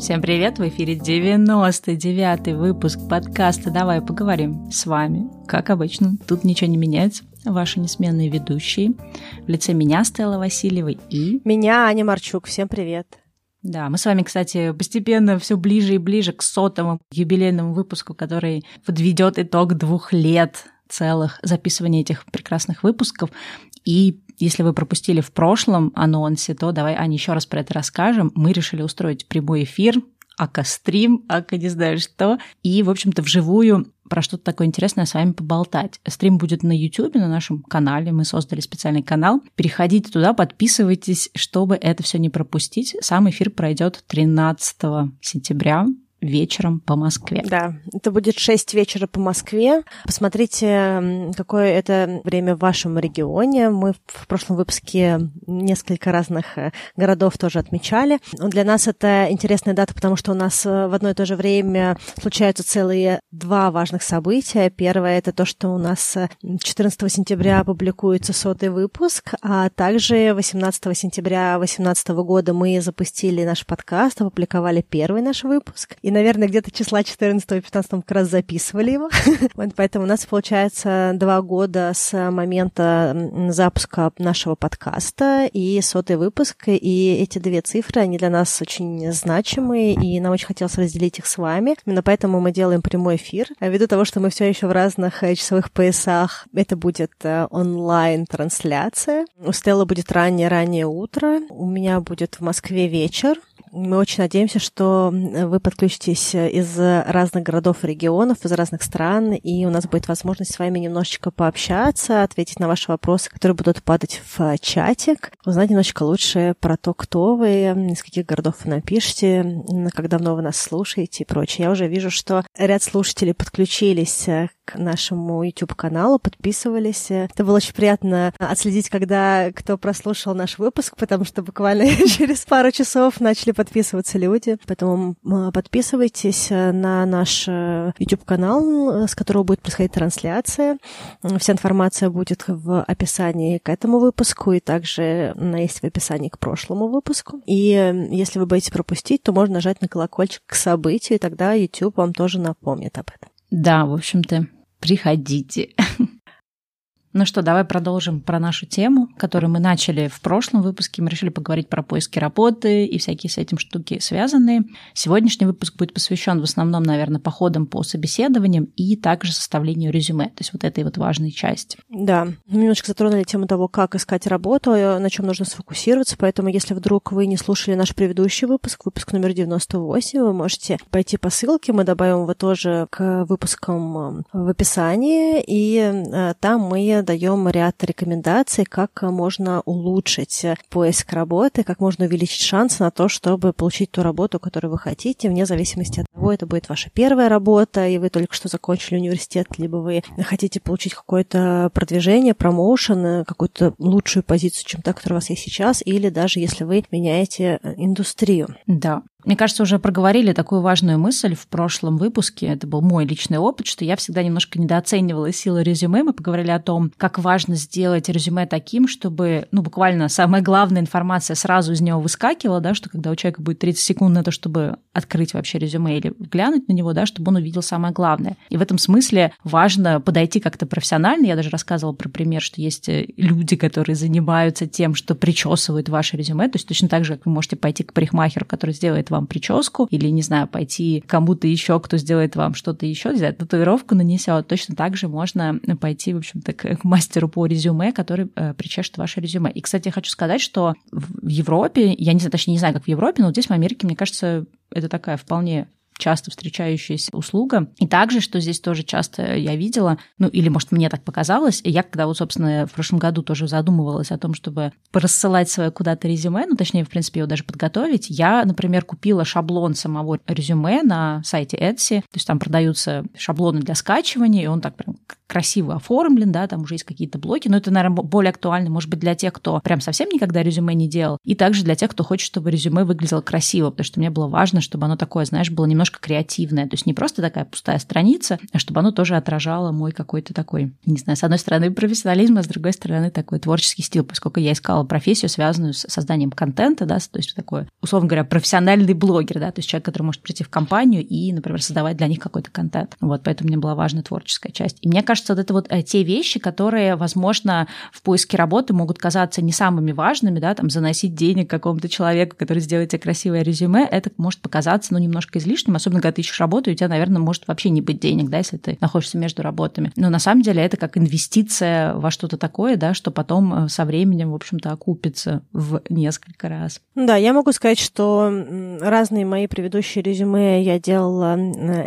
Всем привет! В эфире 99-й выпуск подкаста «Давай поговорим» с вами. Как обычно, тут ничего не меняется. Ваши несменные ведущие в лице меня, Стелла Васильевой и... Меня, Аня Марчук. Всем привет! Да, мы с вами, кстати, постепенно все ближе и ближе к сотому юбилейному выпуску, который подведет итог двух лет целых записывания этих прекрасных выпусков. И если вы пропустили в прошлом анонсе, то давай, Аня, еще раз про это расскажем. Мы решили устроить прямой эфир, ака-стрим, ака не знаю что, и, в общем-то, вживую про что-то такое интересное с вами поболтать. Стрим будет на YouTube, на нашем канале. Мы создали специальный канал. Переходите туда, подписывайтесь, чтобы это все не пропустить. Сам эфир пройдет 13 сентября вечером по Москве. Да, это будет 6 вечера по Москве. Посмотрите, какое это время в вашем регионе. Мы в прошлом выпуске несколько разных э, городов тоже отмечали. Для нас это интересная дата, потому что у нас э, в одно и то же время случаются целые два важных события. Первое — это то, что у нас 14 э, сентября публикуется сотый выпуск, а также 18 сентября 2018 года мы запустили наш подкаст, опубликовали первый наш выпуск. И, наверное, где-то числа 14 15 как раз записывали его. вот, поэтому у нас получается два года с момента запуска нашего подкаста и сотый выпуск. И эти две цифры, они для нас очень значимые, и нам очень хотелось разделить их с вами. Именно поэтому мы делаем прямой эфир. А ввиду того, что мы все еще в разных э, часовых поясах, это будет э, онлайн-трансляция. У Стеллы будет раннее-раннее утро, у меня будет в Москве вечер. Мы очень надеемся, что вы подключитесь из разных городов и регионов, из разных стран, и у нас будет возможность с вами немножечко пообщаться, ответить на ваши вопросы, которые будут падать в чатик, узнать немножечко лучше про то, кто вы, из каких городов вы напишите, как давно вы нас слушаете и прочее. Я уже вижу, что ряд слушателей подключились нашему YouTube-каналу, подписывались. Это было очень приятно отследить, когда кто прослушал наш выпуск, потому что буквально через пару часов начали подписываться люди. Поэтому подписывайтесь на наш э, YouTube-канал, с которого будет происходить трансляция. Вся информация будет в описании к этому выпуску, и также она есть в описании к прошлому выпуску. И э, если вы боитесь пропустить, то можно нажать на колокольчик к событию, и тогда YouTube вам тоже напомнит об этом. Да, в общем-то, приходите. Ну что, давай продолжим про нашу тему, которую мы начали в прошлом выпуске. Мы решили поговорить про поиски работы и всякие с этим штуки связанные. Сегодняшний выпуск будет посвящен в основном, наверное, походам по собеседованиям и также составлению резюме, то есть вот этой вот важной части. Да, мы немножко затронули тему того, как искать работу, на чем нужно сфокусироваться, поэтому если вдруг вы не слушали наш предыдущий выпуск, выпуск номер 98, вы можете пойти по ссылке, мы добавим его тоже к выпускам в описании, и э, там мы даем ряд рекомендаций, как можно улучшить поиск работы, как можно увеличить шансы на то, чтобы получить ту работу, которую вы хотите, вне зависимости от того, это будет ваша первая работа, и вы только что закончили университет, либо вы хотите получить какое-то продвижение, промоушен, какую-то лучшую позицию, чем та, которая у вас есть сейчас, или даже если вы меняете индустрию. Да, мне кажется, уже проговорили такую важную мысль в прошлом выпуске. Это был мой личный опыт, что я всегда немножко недооценивала силу резюме. Мы поговорили о том, как важно сделать резюме таким, чтобы, ну, буквально самая главная информация сразу из него выскакивала, да, что когда у человека будет 30 секунд на то, чтобы открыть вообще резюме или глянуть на него, да, чтобы он увидел самое главное. И в этом смысле важно подойти как-то профессионально. Я даже рассказывала про пример, что есть э, люди, которые занимаются тем, что причесывают ваше резюме. То есть точно так же, как вы можете пойти к парикмахеру, который сделает вам прическу, или, не знаю, пойти кому-то еще, кто сделает вам что-то еще, взять татуировку нанесет, точно так же можно пойти, в общем-то, к мастеру по резюме, который э, причешет ваше резюме. И, кстати, я хочу сказать, что в Европе, я не знаю, точнее, не знаю, как в Европе, но здесь в Америке, мне кажется, это такая вполне часто встречающаяся услуга. И также, что здесь тоже часто я видела, ну или, может, мне так показалось, я когда вот, собственно, в прошлом году тоже задумывалась о том, чтобы рассылать свое куда-то резюме, ну, точнее, в принципе, его даже подготовить, я, например, купила шаблон самого резюме на сайте Etsy, то есть там продаются шаблоны для скачивания, и он так прям красиво оформлен, да, там уже есть какие-то блоки, но это, наверное, более актуально, может быть, для тех, кто прям совсем никогда резюме не делал, и также для тех, кто хочет, чтобы резюме выглядело красиво, потому что мне было важно, чтобы оно такое, знаешь, было немножко немножко креативное, то есть не просто такая пустая страница, а чтобы оно тоже отражало мой какой-то такой, не знаю, с одной стороны профессионализм, а с другой стороны такой творческий стиль, поскольку я искала профессию, связанную с созданием контента, да, то есть такой, условно говоря, профессиональный блогер, да, то есть человек, который может прийти в компанию и, например, создавать для них какой-то контент. Вот, поэтому мне была важна творческая часть. И мне кажется, вот это вот э, те вещи, которые, возможно, в поиске работы могут казаться не самыми важными, да, там, заносить денег какому-то человеку, который сделает тебе красивое резюме, это может показаться, ну, немножко излишним, особенно когда ты ищешь работу, у тебя, наверное, может вообще не быть денег, да, если ты находишься между работами. Но на самом деле это как инвестиция во что-то такое, да, что потом э, со временем, в общем-то, окупится в несколько раз. Да, я могу сказать, что разные мои предыдущие резюме я делала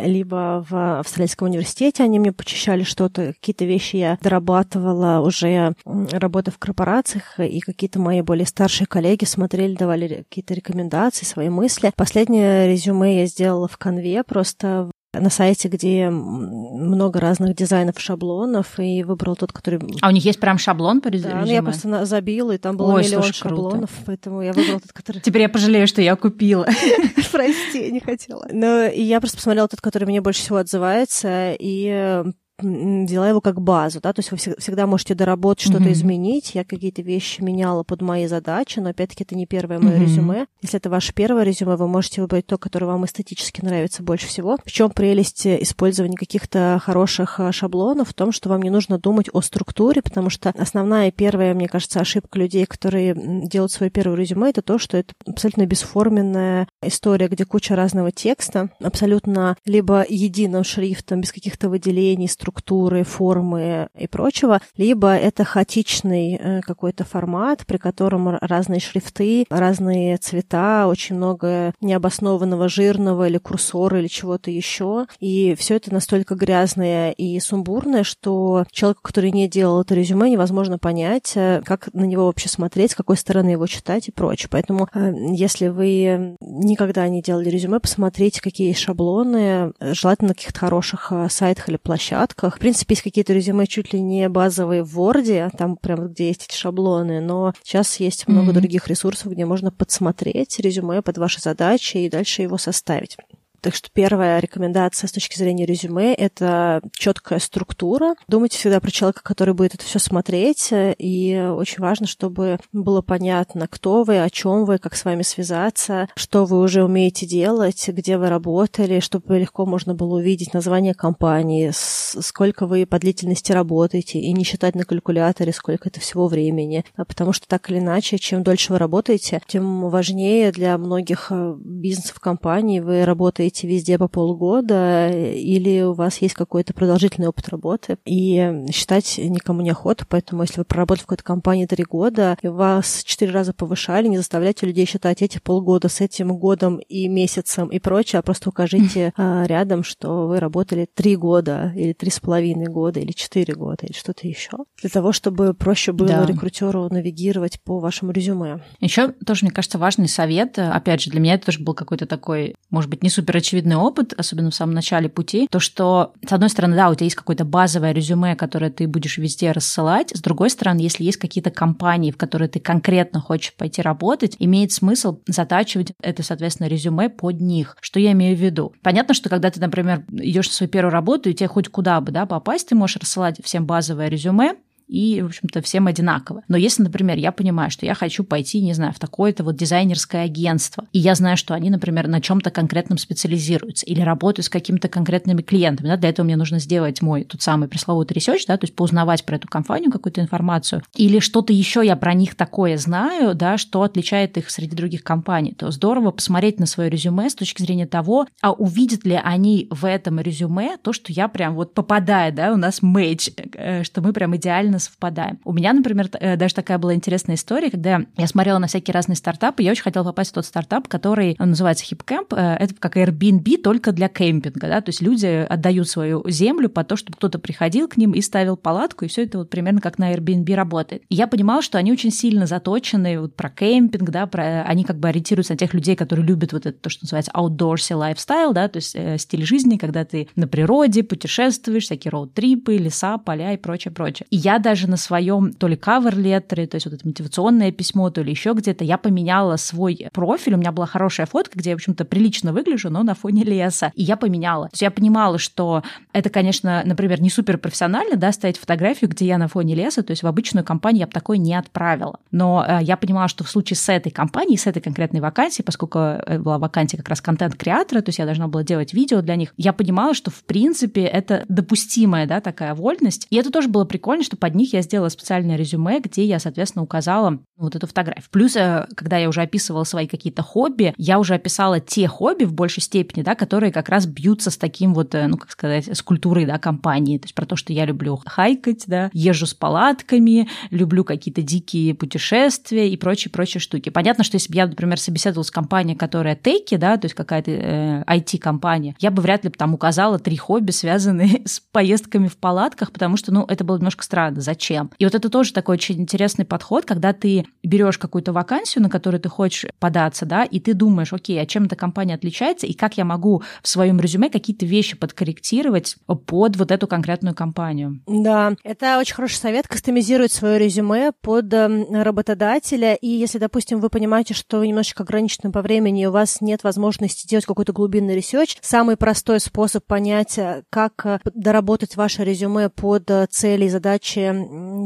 либо в Австралийском университете, они мне почищали что-то, какие-то вещи я дорабатывала уже работа в корпорациях, и какие-то мои более старшие коллеги смотрели, давали какие-то рекомендации, свои мысли. Последнее резюме я сделала в конве, просто на сайте, где много разных дизайнов, шаблонов, и выбрал тот, который... А у них есть прям шаблон по резюме? Да, ну я просто забила, и там было Ой, миллион слушай, шаблонов, круто. поэтому я выбрала тот, который... Теперь я пожалею, что я купила. Прости, не хотела. Но я просто посмотрела тот, который мне больше всего отзывается, и взяла его как базу, да, то есть вы всегда можете доработать, что-то mm-hmm. изменить. Я какие-то вещи меняла под мои задачи, но опять-таки это не первое мое mm-hmm. резюме. Если это ваше первое резюме, вы можете выбрать то, которое вам эстетически нравится больше всего. В чем прелесть использования каких-то хороших а, шаблонов в том, что вам не нужно думать о структуре, потому что основная первая, мне кажется, ошибка людей, которые делают свое первое резюме, это то, что это абсолютно бесформенная история, где куча разного текста, абсолютно либо единым шрифтом, без каких-то выделений, структуры, формы и прочего, либо это хаотичный э, какой-то формат, при котором разные шрифты, разные цвета, очень много необоснованного жирного или курсора или чего-то еще. И все это настолько грязное и сумбурное, что человеку, который не делал это резюме, невозможно понять, э, как на него вообще смотреть, с какой стороны его читать и прочее. Поэтому, э, если вы никогда не делали резюме, посмотрите, какие есть шаблоны, желательно на каких-то хороших сайтах или площадках, вкладках. В принципе, есть какие-то резюме чуть ли не базовые в Word, там прям где есть эти шаблоны, но сейчас есть много mm-hmm. других ресурсов, где можно подсмотреть резюме под ваши задачи и дальше его составить. Так что первая рекомендация с точки зрения резюме — это четкая структура. Думайте всегда про человека, который будет это все смотреть, и очень важно, чтобы было понятно, кто вы, о чем вы, как с вами связаться, что вы уже умеете делать, где вы работали, чтобы легко можно было увидеть название компании, сколько вы по длительности работаете, и не считать на калькуляторе, сколько это всего времени. А потому что так или иначе, чем дольше вы работаете, тем важнее для многих э, бизнесов компаний вы работаете работаете везде по полгода, или у вас есть какой-то продолжительный опыт работы, и считать никому не охота, поэтому если вы проработали в какой-то компании три года, и вас четыре раза повышали, не заставляйте людей считать эти полгода с этим годом и месяцем и прочее, а просто укажите а, рядом, что вы работали три года, или три с половиной года, или четыре года, или что-то еще, для того, чтобы проще было да. рекрутеру навигировать по вашему резюме. Еще тоже, мне кажется, важный совет, опять же, для меня это тоже был какой-то такой, может быть, не супер очевидный опыт, особенно в самом начале пути, то, что, с одной стороны, да, у тебя есть какое-то базовое резюме, которое ты будешь везде рассылать, с другой стороны, если есть какие-то компании, в которые ты конкретно хочешь пойти работать, имеет смысл затачивать это, соответственно, резюме под них. Что я имею в виду? Понятно, что когда ты, например, идешь на свою первую работу, и тебе хоть куда бы да, попасть, ты можешь рассылать всем базовое резюме, и, в общем-то, всем одинаково. Но если, например, я понимаю, что я хочу пойти, не знаю, в такое-то вот дизайнерское агентство, и я знаю, что они, например, на чем-то конкретном специализируются или работают с какими-то конкретными клиентами, да, для этого мне нужно сделать мой тот самый пресловутый research, да, то есть поузнавать про эту компанию какую-то информацию, или что-то еще я про них такое знаю, да, что отличает их среди других компаний, то здорово посмотреть на свое резюме с точки зрения того, а увидят ли они в этом резюме то, что я прям вот попадаю, да, у нас мэч, э, что мы прям идеально идеально совпадаем. У меня, например, э, даже такая была интересная история, когда я смотрела на всякие разные стартапы, я очень хотела попасть в тот стартап, который называется HipCamp. Э, это как Airbnb только для кемпинга, да, то есть люди отдают свою землю по то, чтобы кто-то приходил к ним и ставил палатку, и все это вот примерно как на Airbnb работает. И я понимала, что они очень сильно заточены вот про кемпинг, да, про, они как бы ориентируются на тех людей, которые любят вот это, то, что называется outdoorsy lifestyle, да, то есть э, стиль жизни, когда ты на природе путешествуешь, всякие роуд-трипы, леса, поля и прочее, прочее. И я даже на своем то ли кавер-леттере, то есть вот это мотивационное письмо, то ли еще где-то, я поменяла свой профиль, у меня была хорошая фотка, где я, в общем-то, прилично выгляжу, но на фоне леса, и я поменяла. То есть я понимала, что это, конечно, например, не супер профессионально, да, ставить фотографию, где я на фоне леса, то есть в обычную компанию я бы такой не отправила. Но э, я понимала, что в случае с этой компанией, с этой конкретной вакансией, поскольку э, была вакансия как раз контент-креатора, то есть я должна была делать видео для них, я понимала, что в принципе это допустимая, да, такая вольность. И это тоже было прикольно, что под них я сделала специальное резюме, где я, соответственно, указала вот эту фотографию. Плюс, э, когда я уже описывала свои какие-то хобби, я уже описала те хобби в большей степени, да, которые как раз бьются с таким вот, э, ну, как сказать, с культурой, да, компании. То есть про то, что я люблю хайкать, да, езжу с палатками, люблю какие-то дикие путешествия и прочие-прочие штуки. Понятно, что если бы я, например, собеседовалась с компанией, которая теки, да, то есть какая-то э, IT-компания, я бы вряд ли там указала три хобби, связанные с поездками в палатках, потому что, ну, это было немножко странно. Зачем? И вот это тоже такой очень интересный подход, когда ты берешь какую-то вакансию, на которую ты хочешь податься, да, и ты думаешь, окей, а чем эта компания отличается, и как я могу в своем резюме какие-то вещи подкорректировать под вот эту конкретную компанию. Да, это очень хороший совет, кастомизировать свое резюме под эм, работодателя, и если, допустим, вы понимаете, что вы немножечко ограничены по времени, у вас нет возможности делать какой-то глубинный research, самый простой способ понять, э, как э, доработать ваше резюме под э, цели и задачи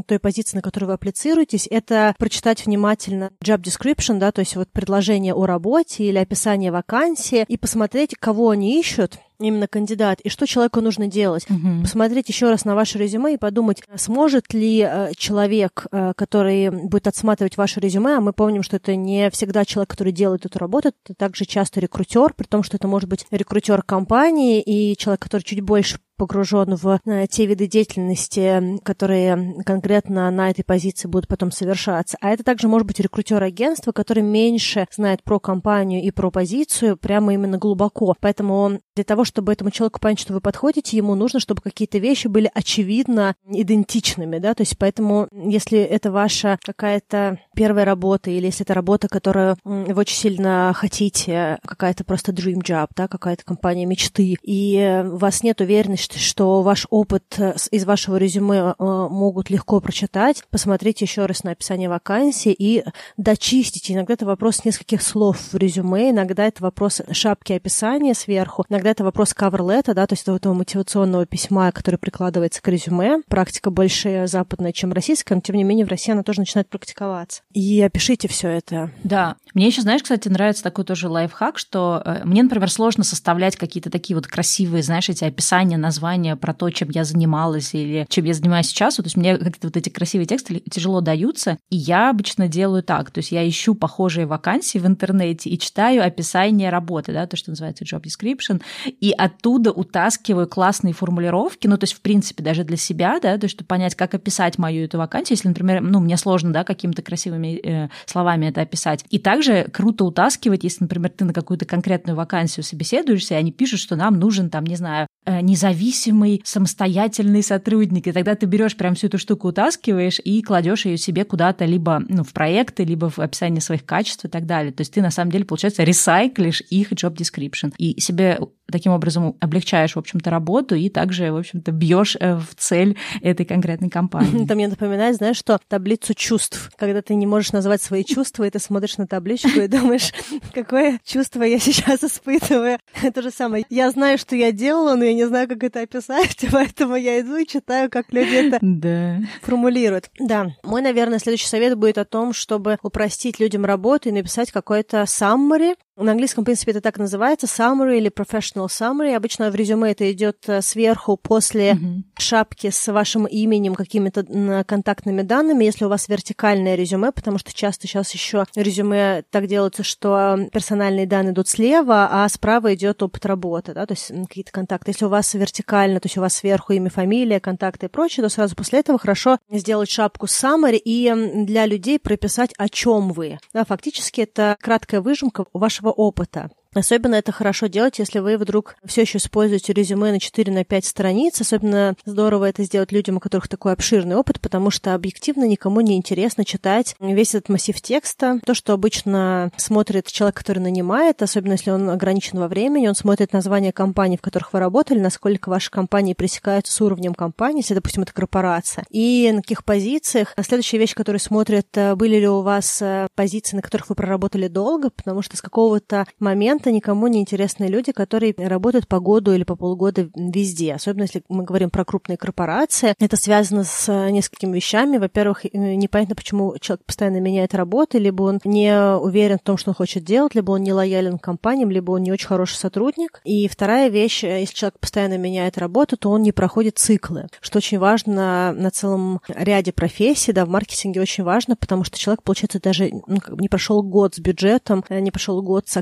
той позиции, на которую вы апплицируетесь, это прочитать внимательно job description, да, то есть вот предложение о работе или описание вакансии, и посмотреть, кого они ищут, именно кандидат, и что человеку нужно делать. Угу. Посмотреть еще раз на ваше резюме и подумать, сможет ли э, человек, э, который будет отсматривать ваше резюме, а мы помним, что это не всегда человек, который делает эту работу, это также часто рекрутер, при том, что это может быть рекрутер компании и человек, который чуть больше погружен в э, те виды деятельности, которые конкретно на этой позиции будут потом совершаться. А это также может быть рекрутер агентства, который меньше знает про компанию и про позицию прямо именно глубоко. Поэтому для того, чтобы этому человеку понять, что вы подходите, ему нужно, чтобы какие-то вещи были очевидно идентичными, да, то есть поэтому, если это ваша какая-то первая работа, или если это работа, которую вы очень сильно хотите, какая-то просто dream job, да, какая-то компания мечты, и у вас нет уверенности, что ваш опыт из вашего резюме э, могут легко прочитать, посмотрите еще раз на описание вакансии и дочистите. Иногда это вопрос нескольких слов в резюме, иногда это вопрос шапки описания сверху, иногда это вопрос letter, да, то есть этого мотивационного письма, который прикладывается к резюме. Практика больше западная, чем российская, но тем не менее в России она тоже начинает практиковаться. И опишите все это. Да. Мне еще, знаешь, кстати, нравится такой тоже лайфхак, что э, мне, например, сложно составлять какие-то такие вот красивые, знаешь, эти описания, названия про то, чем я занималась или чем я занимаюсь сейчас. То есть мне какие-то вот эти красивые тексты тяжело даются. И я обычно делаю так. То есть я ищу похожие вакансии в интернете и читаю описание работы, да, то, что называется job description, и оттуда утаскиваю классные формулировки, ну, то есть, в принципе, даже для себя, да, то есть, чтобы понять, как описать мою эту вакансию, если, например, ну, мне сложно, да, какими-то красивыми э, словами это описать. И также круто утаскивать, если, например, ты на какую-то конкретную вакансию собеседуешься, и они пишут, что нам нужен, там, не знаю, э, независимый, самостоятельный сотрудник, и тогда ты берешь прям всю эту штуку, утаскиваешь и кладешь ее себе куда-то либо ну, в проекты, либо в описание своих качеств и так далее. То есть ты на самом деле, получается, ресайклишь их job description и себе таким образом облегчаешь, в общем-то, работу и также, в общем-то, бьешь э, в цель этой конкретной компании. Это мне напоминает, знаешь, что таблицу чувств, когда ты не можешь назвать свои чувства, и ты смотришь на табличку и думаешь, какое чувство я сейчас испытываю. То же самое. Я знаю, что я делала, но я не знаю, как это описать, поэтому я иду и читаю, как люди это да. формулируют. Да. Мой, наверное, следующий совет будет о том, чтобы упростить людям работу и написать какой-то summary, на английском, в принципе, это так называется, summary или professional summary. Обычно в резюме это идет э, сверху после mm-hmm. шапки с вашим именем, какими-то контактными данными, если у вас вертикальное резюме, потому что часто сейчас еще резюме так делается, что персональные данные идут слева, а справа идет опыт работы, да, то есть какие-то контакты. Если у вас вертикально, то есть у вас сверху имя, фамилия, контакты и прочее, то сразу после этого хорошо сделать шапку summary и для людей прописать, о чем вы. Да, фактически это краткая выжимка вашего опыта. Особенно это хорошо делать, если вы вдруг все еще используете резюме на 4 на 5 страниц. Особенно здорово это сделать людям, у которых такой обширный опыт, потому что объективно никому не интересно читать весь этот массив текста. То, что обычно смотрит человек, который нанимает, особенно если он ограничен во времени, он смотрит название компаний, в которых вы работали, насколько ваши компании пресекаются с уровнем компании, если, допустим, это корпорация, и на каких позициях. А следующая вещь, которую смотрят, э, были ли у вас э, позиции, на которых вы проработали долго, потому что с какого-то момента никому не интересны люди, которые работают по году или по полгода везде. Особенно если мы говорим про крупные корпорации. Это связано с э, несколькими вещами. Во-первых, непонятно, почему человек постоянно меняет работы, либо он не уверен в том, что он хочет делать, либо он не лоялен к компаниям, либо он не очень хороший сотрудник. И вторая вещь, если человек постоянно меняет работу, то он не проходит циклы, что очень важно на целом ряде профессий, да, в маркетинге очень важно, потому что человек, получается, даже ну, не прошел год с бюджетом, э, не прошел год с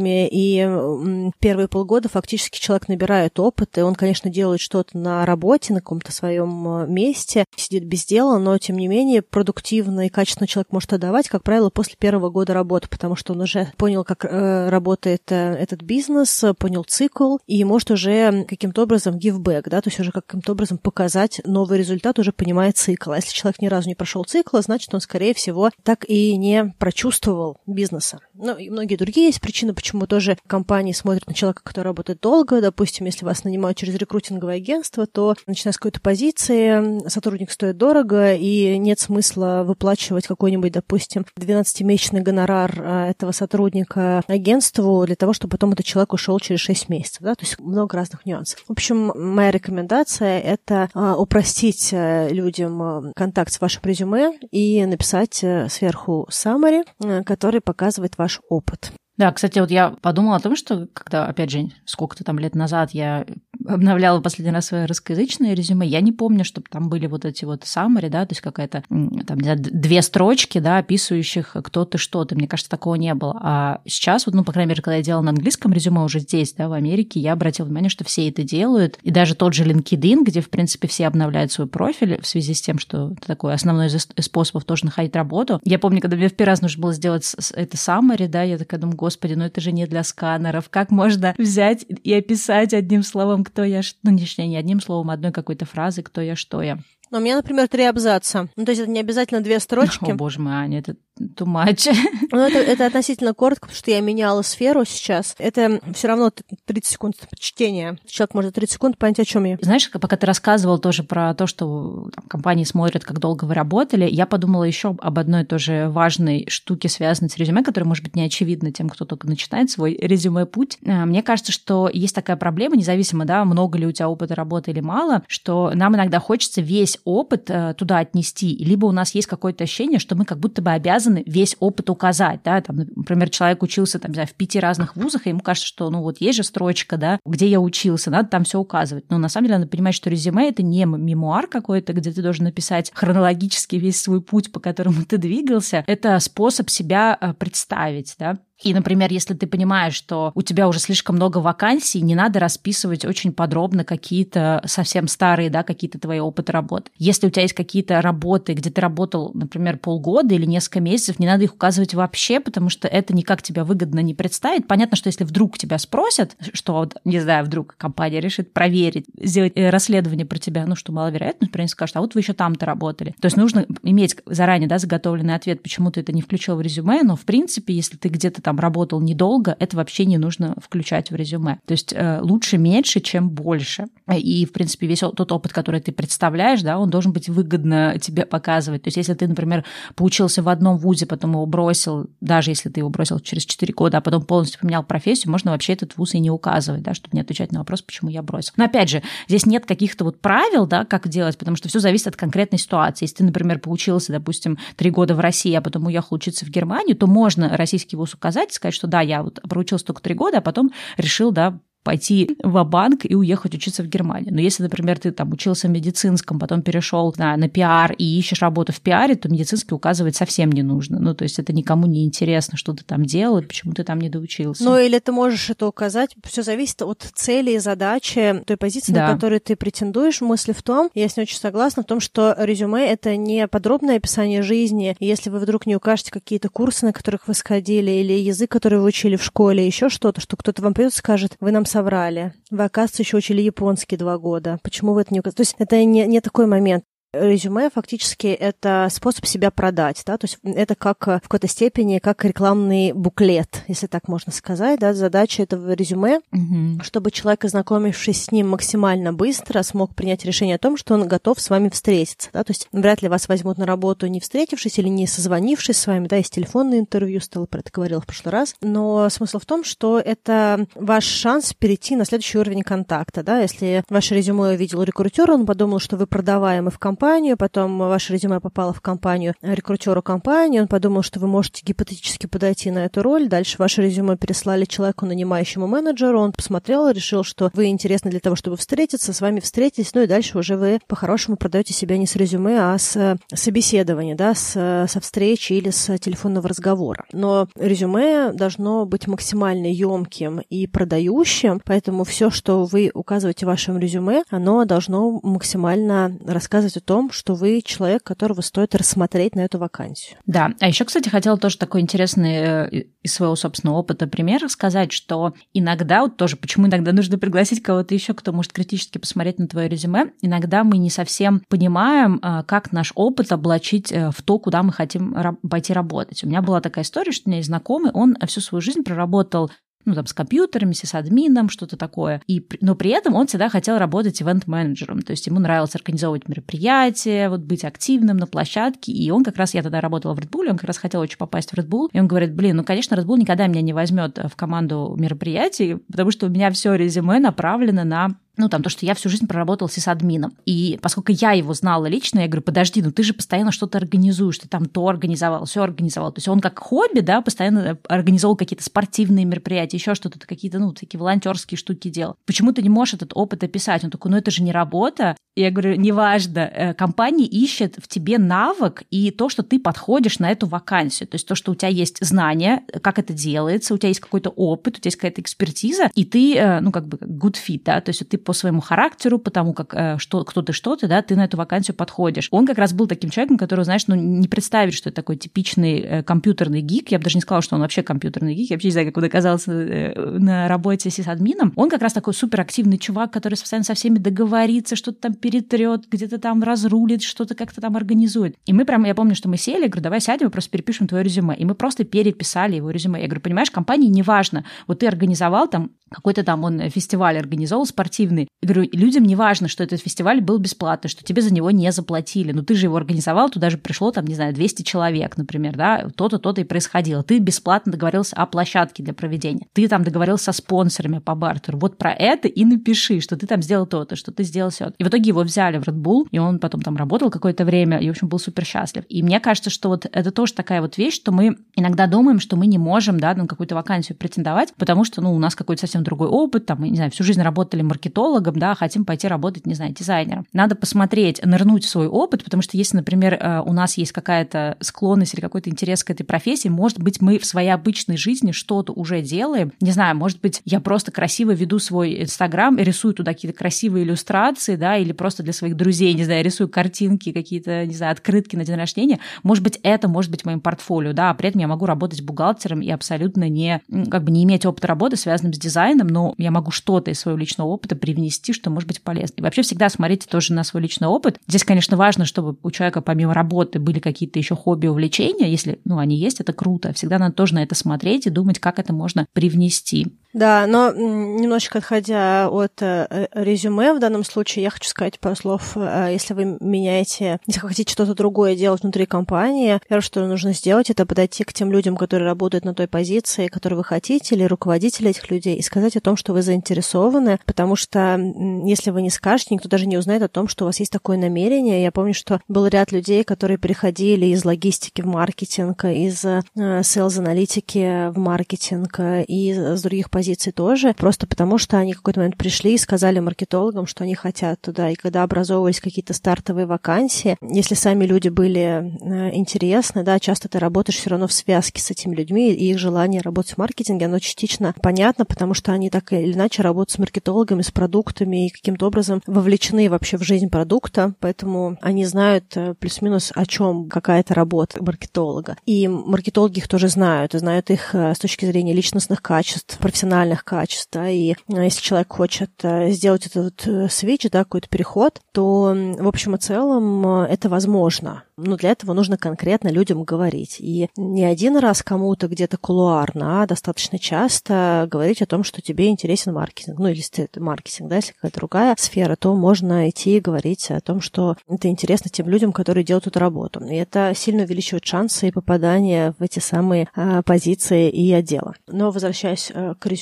активностями, и первые полгода фактически человек набирает опыт, и он, конечно, делает что-то на работе, на каком-то своем э, месте, сидит без дела, но, тем не менее, продуктивно и качественно человек может отдавать, как правило, после первого года работы, потому что он уже понял, как э, работает э, этот бизнес, понял цикл, и может уже каким-то образом give back, да, то есть уже каким-то образом показать новый результат, уже понимая цикл. А если человек ни разу не прошел цикла, значит, он, скорее всего, так и не прочувствовал бизнеса. Ну, и многие другие есть причины, почему тоже компании смотрят на человека, который работает долго. Допустим, если вас нанимают через рекрутинговое агентство, то, начиная с какой-то позиции, сотрудник стоит дорого, и нет смысла выплачивать какой-нибудь, допустим, 12-месячный гонорар а, этого сотрудника агентству для того, чтобы потом этот человек ушел через 6 месяцев. Да? То есть много разных нюансов. В общем, моя рекомендация — это а, упростить э, людям э, контакт с вашим резюме и написать э, сверху summary, который показывает ваш опыт. Да, кстати, вот я подумала о том, что когда, опять же, сколько-то там лет назад я обновляла последний раз свое русскоязычное резюме, я не помню, чтобы там были вот эти вот summary, да, то есть какая-то, там, знаю, две строчки, да, описывающих кто ты, что ты. Мне кажется, такого не было. А сейчас, вот, ну, по крайней мере, когда я делала на английском резюме уже здесь, да, в Америке, я обратила внимание, что все это делают. И даже тот же LinkedIn, где, в принципе, все обновляют свой профиль в связи с тем, что это такой основной из способов тоже находить работу. Я помню, когда мне в первый раз нужно было сделать это summary, да, я такая думаю, господи, ну это же не для сканеров. Как можно взять и описать одним словом, кто я, ну, не, не одним словом, одной какой-то фразой, кто я, что я. Но у меня, например, три абзаца. Ну, то есть это не обязательно две строчки. О, боже мой, Аня, это too much. Ну, это, это относительно коротко, потому что я меняла сферу сейчас. Это все равно 30 секунд чтения. Человек может 30 секунд понять, о чем я. Знаешь, пока ты рассказывал тоже про то, что там, компании смотрят, как долго вы работали, я подумала еще об одной тоже важной штуке, связанной с резюме, которая, может быть, не очевидна тем, кто только начинает свой резюме-путь. Э, мне кажется, что есть такая проблема, независимо, да, много ли у тебя опыта работы или мало, что нам иногда хочется весь опыт э, туда отнести, либо у нас есть какое-то ощущение, что мы как будто бы обязаны весь опыт указать, да, там, например, человек учился там, знаю, в пяти разных вузах, и ему кажется, что, ну, вот есть же строчка, да, где я учился, надо там все указывать. Но на самом деле надо понимать, что резюме это не мемуар какой-то, где ты должен написать хронологически весь свой путь, по которому ты двигался. Это способ себя э, представить, да. И, например, если ты понимаешь, что у тебя уже слишком много вакансий, не надо расписывать очень подробно какие-то совсем старые, да, какие-то твои опыты работы. Если у тебя есть какие-то работы, где ты работал, например, полгода или несколько месяцев, не надо их указывать вообще, потому что это никак тебя выгодно не представит. Понятно, что если вдруг тебя спросят, что, не знаю, вдруг компания решит проверить, сделать э, расследование про тебя, ну, что маловероятно, например, скажут, а вот вы еще там-то работали. То есть нужно иметь заранее, да, заготовленный ответ, почему ты это не включил в резюме, но, в принципе, если ты где-то работал недолго, это вообще не нужно включать в резюме. То есть э, лучше меньше, чем больше. И, в принципе, весь тот опыт, который ты представляешь, да, он должен быть выгодно тебе показывать. То есть если ты, например, поучился в одном вузе, потом его бросил, даже если ты его бросил через 4 года, а потом полностью поменял профессию, можно вообще этот вуз и не указывать, да, чтобы не отвечать на вопрос, почему я бросил. Но опять же, здесь нет каких-то вот правил, да, как делать, потому что все зависит от конкретной ситуации. Если ты, например, поучился, допустим, 3 года в России, а потом уехал учиться в Германию, то можно российский вуз указать, сказать, что да, я вот проучился только три года, а потом решил, да, пойти в банк и уехать учиться в Германию. Но если, например, ты там учился в медицинском, потом перешел на, на пиар и ищешь работу в пиаре, то медицинский указывать совсем не нужно. Ну, то есть это никому не интересно, что ты там делал, почему ты там не доучился. Ну, или ты можешь это указать. Все зависит от цели и задачи той позиции, да. на которую ты претендуешь. Мысль в том, я с ней очень согласна, в том, что резюме — это не подробное описание жизни. Если вы вдруг не укажете какие-то курсы, на которых вы сходили, или язык, который вы учили в школе, еще что-то, что кто-то вам придет и скажет, вы нам соврали. Вы, оказывается, еще учили японский два года. Почему вы это не указали? То есть это не, не такой момент резюме фактически это способ себя продать, да, то есть это как э, в какой-то степени как рекламный буклет, если так можно сказать, да, задача этого резюме, угу. чтобы человек, ознакомившись с ним максимально быстро, смог принять решение о том, что он готов с вами встретиться, да, то есть вряд ли вас возьмут на работу не встретившись или не созвонившись с вами, да, есть телефонное интервью, Стелла про это говорила в прошлый раз, но смысл в том, что это ваш шанс перейти на следующий уровень контакта, да, если ваше резюме увидел рекрутер, он подумал, что вы продаваемы в компании, компанию, потом ваше резюме попало в компанию рекрутеру компании, он подумал, что вы можете гипотетически подойти на эту роль, дальше ваше резюме переслали человеку, нанимающему менеджеру, он посмотрел, решил, что вы интересны для того, чтобы встретиться, с вами встретились, ну и дальше уже вы по-хорошему продаете себя не с резюме, а с собеседования, да, с, со встречи или с телефонного разговора. Но резюме должно быть максимально емким и продающим, поэтому все, что вы указываете в вашем резюме, оно должно максимально рассказывать о том, что вы человек, которого стоит рассмотреть на эту вакансию. Да, а еще, кстати, хотела тоже такой интересный э, из своего собственного опыта пример рассказать, что иногда, вот тоже, почему иногда нужно пригласить кого-то еще, кто может критически посмотреть на твое резюме, иногда мы не совсем понимаем, э, как наш опыт облачить э, в то, куда мы хотим пойти работать. У меня была такая история, что у меня есть знакомый, он всю свою жизнь проработал ну, там, с компьютерами, с админом, что-то такое. И, но при этом он всегда хотел работать ивент-менеджером, то есть ему нравилось организовывать мероприятия, вот быть активным на площадке, и он как раз, я тогда работала в Red Bull, он как раз хотел очень попасть в Red Bull, и он говорит, блин, ну, конечно, Red Bull никогда меня не возьмет в команду мероприятий, потому что у меня все резюме направлено на ну, там, то, что я всю жизнь проработала с админом. И поскольку я его знала лично, я говорю, подожди, ну ты же постоянно что-то организуешь, ты там то организовал, все организовал. То есть он как хобби, да, постоянно организовал какие-то спортивные мероприятия, еще что-то, какие-то, ну, такие волонтерские штуки делал. Почему ты не можешь этот опыт описать? Он такой, ну это же не работа. Я говорю, неважно, э, компания ищет в тебе навык и то, что ты подходишь на эту вакансию. То есть то, что у тебя есть знания, как это делается, у тебя есть какой-то опыт, у тебя есть какая-то экспертиза, и ты, э, ну, как бы good fit, да, то есть ты по своему характеру, по тому, как, э, что, кто ты, что ты, да, ты на эту вакансию подходишь. Он как раз был таким человеком, который, знаешь, ну, не представить, что это такой типичный э, компьютерный гик. Я бы даже не сказала, что он вообще компьютерный гик. Я вообще не знаю, как он оказался э, на работе с админом. Он как раз такой суперактивный чувак, который постоянно со всеми договорится, что-то там перетрет, где-то там разрулит, что-то как-то там организует. И мы прям, я помню, что мы сели, говорю, давай сядем и просто перепишем твое резюме. И мы просто переписали его резюме. Я говорю, понимаешь, компании неважно. Вот ты организовал там какой-то там он фестиваль организовал спортивный. Говорю, людям не важно, что этот фестиваль был бесплатный, что тебе за него не заплатили. Но ты же его организовал, туда же пришло там, не знаю, 200 человек, например, да, то-то, то-то и происходило. Ты бесплатно договорился о площадке для проведения. Ты там договорился со спонсорами по бартеру. Вот про это и напиши, что ты там сделал то-то, что ты сделал все. И в итоге его взяли в Red Bull, и он потом там работал какое-то время, и, в общем, был супер счастлив. И мне кажется, что вот это тоже такая вот вещь, что мы иногда думаем, что мы не можем, да, на какую-то вакансию претендовать, потому что, ну, у нас какой-то совсем совсем другой опыт, там, не знаю, всю жизнь работали маркетологом, да, хотим пойти работать, не знаю, дизайнером. Надо посмотреть, нырнуть в свой опыт, потому что если, например, э, у нас есть какая-то склонность или какой-то интерес к этой профессии, может быть, мы в своей обычной жизни что-то уже делаем, не знаю, может быть, я просто красиво веду свой Инстаграм, рисую туда какие-то красивые иллюстрации, да, или просто для своих друзей, не знаю, рисую картинки, какие-то, не знаю, открытки на день рождения, может быть, это может быть моим портфолио, да, а при этом я могу работать бухгалтером и абсолютно не, как бы не иметь опыта работы, связанным с дизайном, дизайном, но я могу что-то из своего личного опыта привнести, что может быть полезно. И вообще всегда смотрите тоже на свой личный опыт. Здесь, конечно, важно, чтобы у человека помимо работы были какие-то еще хобби, увлечения. Если ну, они есть, это круто. Всегда надо тоже на это смотреть и думать, как это можно привнести. Да, но немножечко отходя от э, резюме в данном случае, я хочу сказать пару слов. Э, если вы меняете, если хотите что-то другое делать внутри компании, первое, что нужно сделать, это подойти к тем людям, которые работают на той позиции, которую вы хотите, или руководителя этих людей, и сказать о том, что вы заинтересованы, потому что если вы не скажете, никто даже не узнает о том, что у вас есть такое намерение. Я помню, что был ряд людей, которые переходили из логистики в маркетинг, из э, sales-аналитики в маркетинг, и из других позиций позиций тоже, просто потому что они в какой-то момент пришли и сказали маркетологам, что они хотят туда. И когда образовывались какие-то стартовые вакансии, если сами люди были э, интересны, да, часто ты работаешь все равно в связке с этими людьми, и их желание работать в маркетинге, оно частично понятно, потому что они так или иначе работают с маркетологами, с продуктами и каким-то образом вовлечены вообще в жизнь продукта, поэтому они знают э, плюс-минус о чем какая-то работа маркетолога. И маркетологи их тоже знают, и знают их э, с точки зрения личностных качеств, профессиональных качеств, да, и если человек хочет сделать этот вот свич, да, какой-то переход, то в общем и целом это возможно но для этого нужно конкретно людям говорить. И не один раз кому-то где-то кулуарно, а достаточно часто говорить о том, что тебе интересен маркетинг. Ну, или если это маркетинг, да, если какая-то другая сфера, то можно идти и говорить о том, что это интересно тем людям, которые делают эту работу. И это сильно увеличивает шансы попадания в эти самые позиции и отделы. Но возвращаясь к резюме,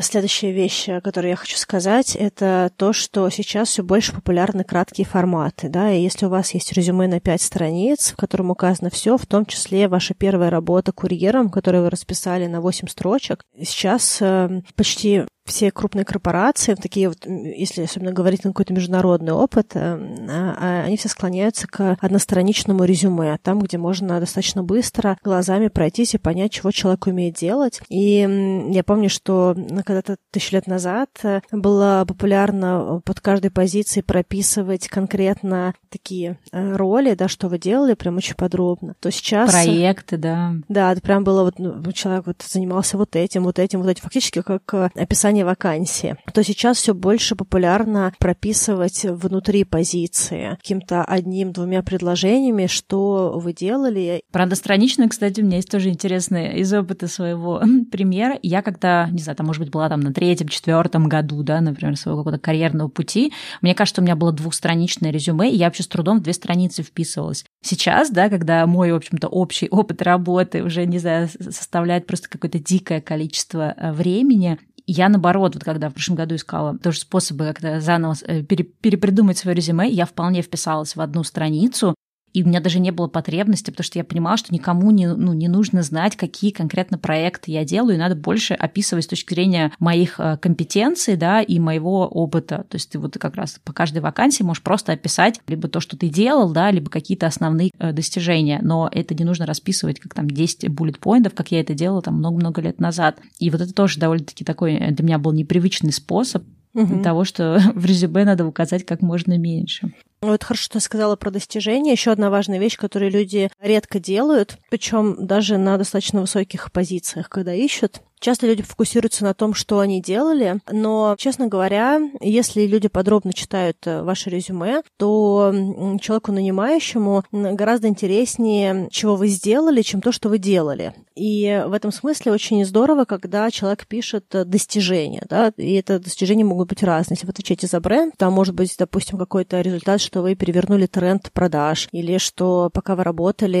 следующая вещь, которую я хочу сказать, это то, что сейчас все больше популярны краткие форматы, да, и если у вас есть резюме на 5 страниц, страниц, в котором указано все, в том числе ваша первая работа курьером, которую вы расписали на 8 строчек. Сейчас э, почти все крупные корпорации, такие вот, если особенно говорить на какой-то международный опыт, э, а, а они все склоняются к одностраничному резюме, там, где можно достаточно быстро глазами пройтись и понять, чего человек умеет делать. И я помню, что когда-то тысячу лет назад э, было популярно под каждой позицией прописывать конкретно такие э, роли, да, что вы делали, прям очень подробно. То сейчас... Проекты, да. Да, это прям было вот, ну, человек вот занимался вот этим, вот этим, вот этим, фактически как описание описание вакансии, то сейчас все больше популярно прописывать внутри позиции каким-то одним-двумя предложениями, что вы делали. Про одностраничную, кстати, у меня есть тоже интересное из опыта своего примера. Я когда, не знаю, там, может быть, была там на третьем, четвертом году, да, например, своего какого-то карьерного пути, мне кажется, у меня было двухстраничное резюме, и я вообще с трудом в две страницы вписывалась. Сейчас, да, когда мой, в общем-то, общий опыт работы уже, не знаю, составляет просто какое-то дикое количество э, времени, я, наоборот, вот когда в прошлом году искала тоже способы как-то заново э, перепридумать свое резюме, я вполне вписалась в одну страницу, и у меня даже не было потребности, потому что я понимала, что никому не, ну, не нужно знать, какие конкретно проекты я делаю, и надо больше описывать с точки зрения моих э, компетенций, да, и моего опыта. То есть ты вот как раз по каждой вакансии можешь просто описать либо то, что ты делал, да, либо какие-то основные э, достижения, но это не нужно расписывать как там 10 буллет-поинтов, как я это делала там много-много лет назад. И вот это тоже довольно-таки такой э, для меня был непривычный способ угу. того, что в резюме надо указать как можно меньше. Вот хорошо, что сказала про достижения. Еще одна важная вещь, которую люди редко делают, причем даже на достаточно высоких позициях, когда ищут, Часто люди фокусируются на том, что они делали, но, честно говоря, если люди подробно читают э, ваше резюме, то человеку нанимающему гораздо интереснее, чего вы сделали, чем то, что вы делали. И в этом смысле очень здорово, когда человек пишет э, достижения, да, и это достижения могут быть разные. Если вы отвечаете за бренд, там может быть, допустим, какой-то результат, что вы перевернули тренд продаж, или что пока вы работали,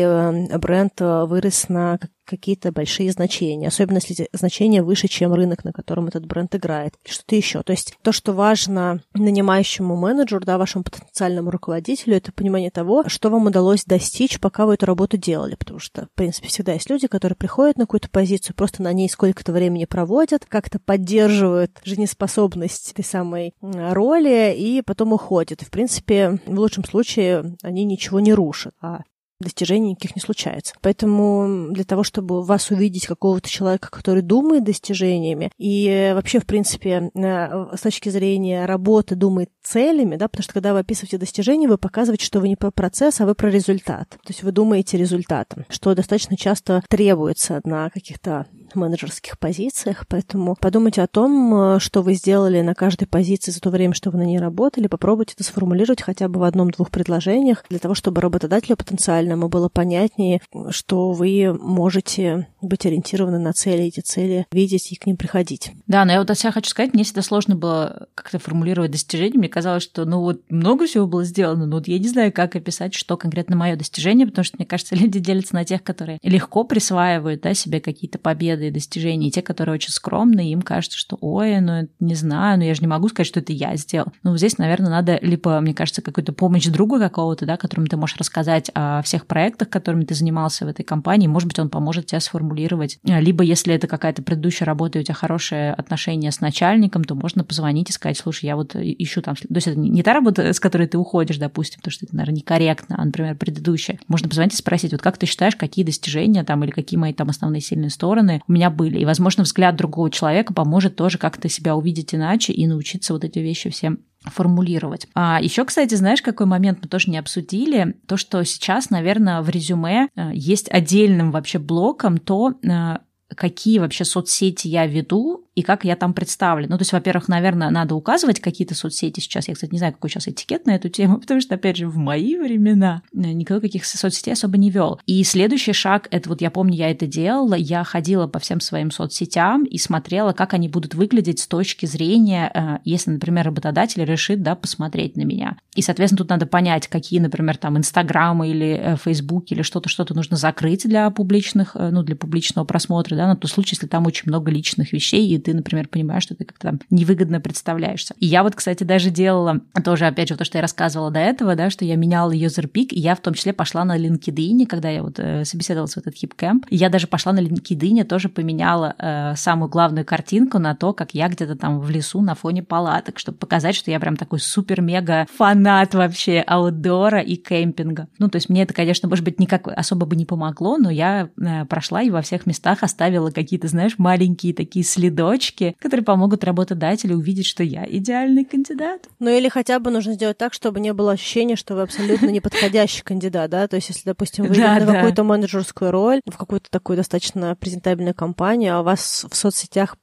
э, бренд вырос на какие-то большие значения, особенно если значения выше, чем рынок, на котором этот бренд играет, что-то еще. То есть то, что важно нанимающему менеджеру, да, вашему потенциальному руководителю, это понимание того, что вам удалось достичь, пока вы эту работу делали, потому что, в принципе, всегда есть люди, которые приходят на какую-то позицию, просто на ней сколько-то времени проводят, как-то поддерживают жизнеспособность этой самой роли и потом уходят. И, в принципе, в лучшем случае они ничего не рушат, а достижений никаких не случается. Поэтому для того, чтобы вас увидеть какого-то человека, который думает достижениями и вообще, в принципе, с точки зрения работы думает целями, да, потому что когда вы описываете достижения, вы показываете, что вы не про процесс, а вы про результат. То есть вы думаете результатом, что достаточно часто требуется на каких-то менеджерских позициях, поэтому подумайте о том, что вы сделали на каждой позиции за то время, что вы на ней работали, попробуйте это сформулировать хотя бы в одном-двух предложениях для того, чтобы работодателю потенциальному было понятнее, что вы можете быть ориентированы на цели, эти цели видеть и к ним приходить. Да, но я вот от себя хочу сказать, мне всегда сложно было как-то формулировать достижения. Мне казалось, что ну вот много всего было сделано, но вот я не знаю, как описать, что конкретно мое достижение, потому что, мне кажется, люди делятся на тех, которые легко присваивают да, себе какие-то победы, победы и достижения. И те, которые очень скромные, им кажется, что ой, ну не знаю, ну я же не могу сказать, что это я сделал. Ну здесь, наверное, надо либо, мне кажется, какую-то помощь другу какого-то, да, которому ты можешь рассказать о всех проектах, которыми ты занимался в этой компании. Может быть, он поможет тебе сформулировать. Либо если это какая-то предыдущая работа, и у тебя хорошие отношения с начальником, то можно позвонить и сказать, слушай, я вот ищу там... То есть это не та работа, с которой ты уходишь, допустим, потому что это, наверное, некорректно, а, например, предыдущая. Можно позвонить и спросить, вот как ты считаешь, какие достижения там или какие мои там основные сильные стороны у меня были. И, возможно, взгляд другого человека поможет тоже как-то себя увидеть иначе и научиться вот эти вещи все формулировать. А еще, кстати, знаешь, какой момент мы тоже не обсудили? То, что сейчас, наверное, в резюме э, есть отдельным вообще блоком то, э, какие вообще соцсети я веду и как я там представлен. Ну, то есть, во-первых, наверное, надо указывать какие-то соцсети сейчас. Я, кстати, не знаю, какой сейчас этикет на эту тему, потому что, опять же, в мои времена э, никто каких соцсетей особо не вел. И следующий шаг, это вот я помню, я это делала, я ходила по всем своим соцсетям и смотрела, как они будут выглядеть с точки зрения, э, если, например, работодатель решит, да, посмотреть на меня. И, соответственно, тут надо понять, какие, например, там, Инстаграмы или Фейсбук или что-то, что-то нужно закрыть для публичных, э, ну, для публичного просмотра, да, на тот случай, если там очень много личных вещей, и ты, например, понимаешь, что ты как-то там невыгодно представляешься. И я вот, кстати, даже делала, тоже, опять же, то, что я рассказывала до этого, да, что я меняла юзерпик, и я в том числе пошла на LinkedIn, когда я вот э, собеседовалась в этот хипкэмп, я даже пошла на LinkedIn, тоже поменяла э, самую главную картинку на то, как я где-то там в лесу на фоне палаток, чтобы показать, что я прям такой супер-мега фанат вообще аутдора и кемпинга. Ну, то есть мне это, конечно, может быть, никак особо бы не помогло, но я э, прошла и во всех местах оставила какие-то, знаешь, маленькие такие следочки, которые помогут работодателю увидеть, что я идеальный кандидат. Ну или хотя бы нужно сделать так, чтобы не было ощущения, что вы абсолютно неподходящий кандидат, да? То есть если, допустим, вы на какую-то менеджерскую роль, в какую-то такую достаточно презентабельную компанию, а у вас в соцсетях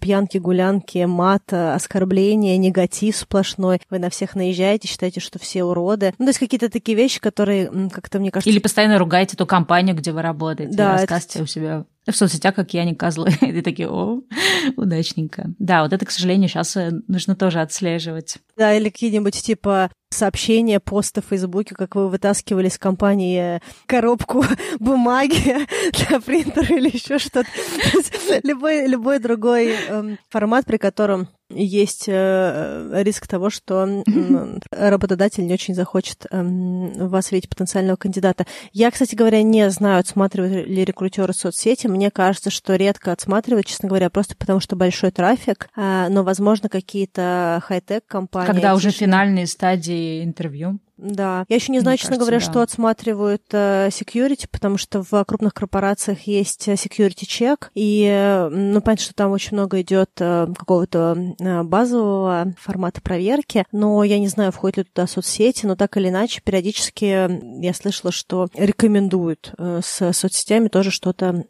пьянки, гулянки, мат, оскорбления, негатив сплошной, вы на всех наезжаете, считаете, что все уроды. Ну, то есть какие-то такие вещи, которые как-то, мне кажется... Или постоянно ругаете ту компанию, где вы работаете, да, рассказываете это... у себя в соцсетях, как я не козлы. И такие, о, удачненько. Да, вот это, к сожалению, сейчас э, нужно тоже отслеживать. Да, или какие-нибудь типа сообщения, посты в Фейсбуке, как вы вытаскивали из компании коробку бумаги для принтера или еще что-то. любой, любой другой эм, формат, при котором есть э, риск того, что работодатель не очень захочет эм, вас видеть потенциального кандидата. Я, кстати говоря, не знаю, отсматривают ли рекрутеры соцсети. Мне кажется, что редко отсматривают, честно говоря, просто потому что большой трафик, а, но, возможно, какие-то хай-тек компании. Когда уже финальные стадии интервью. Да. Я еще не знаю, Мне честно кажется, говоря, да. что отсматривают э, security, потому что в крупных корпорациях есть э, security check, и, э, ну, понятно, что там очень много идет какого-то базового формата проверки, но я не знаю, входит ли туда соцсети, но так или иначе, периодически я слышала, что рекомендуют с соцсетями тоже что-то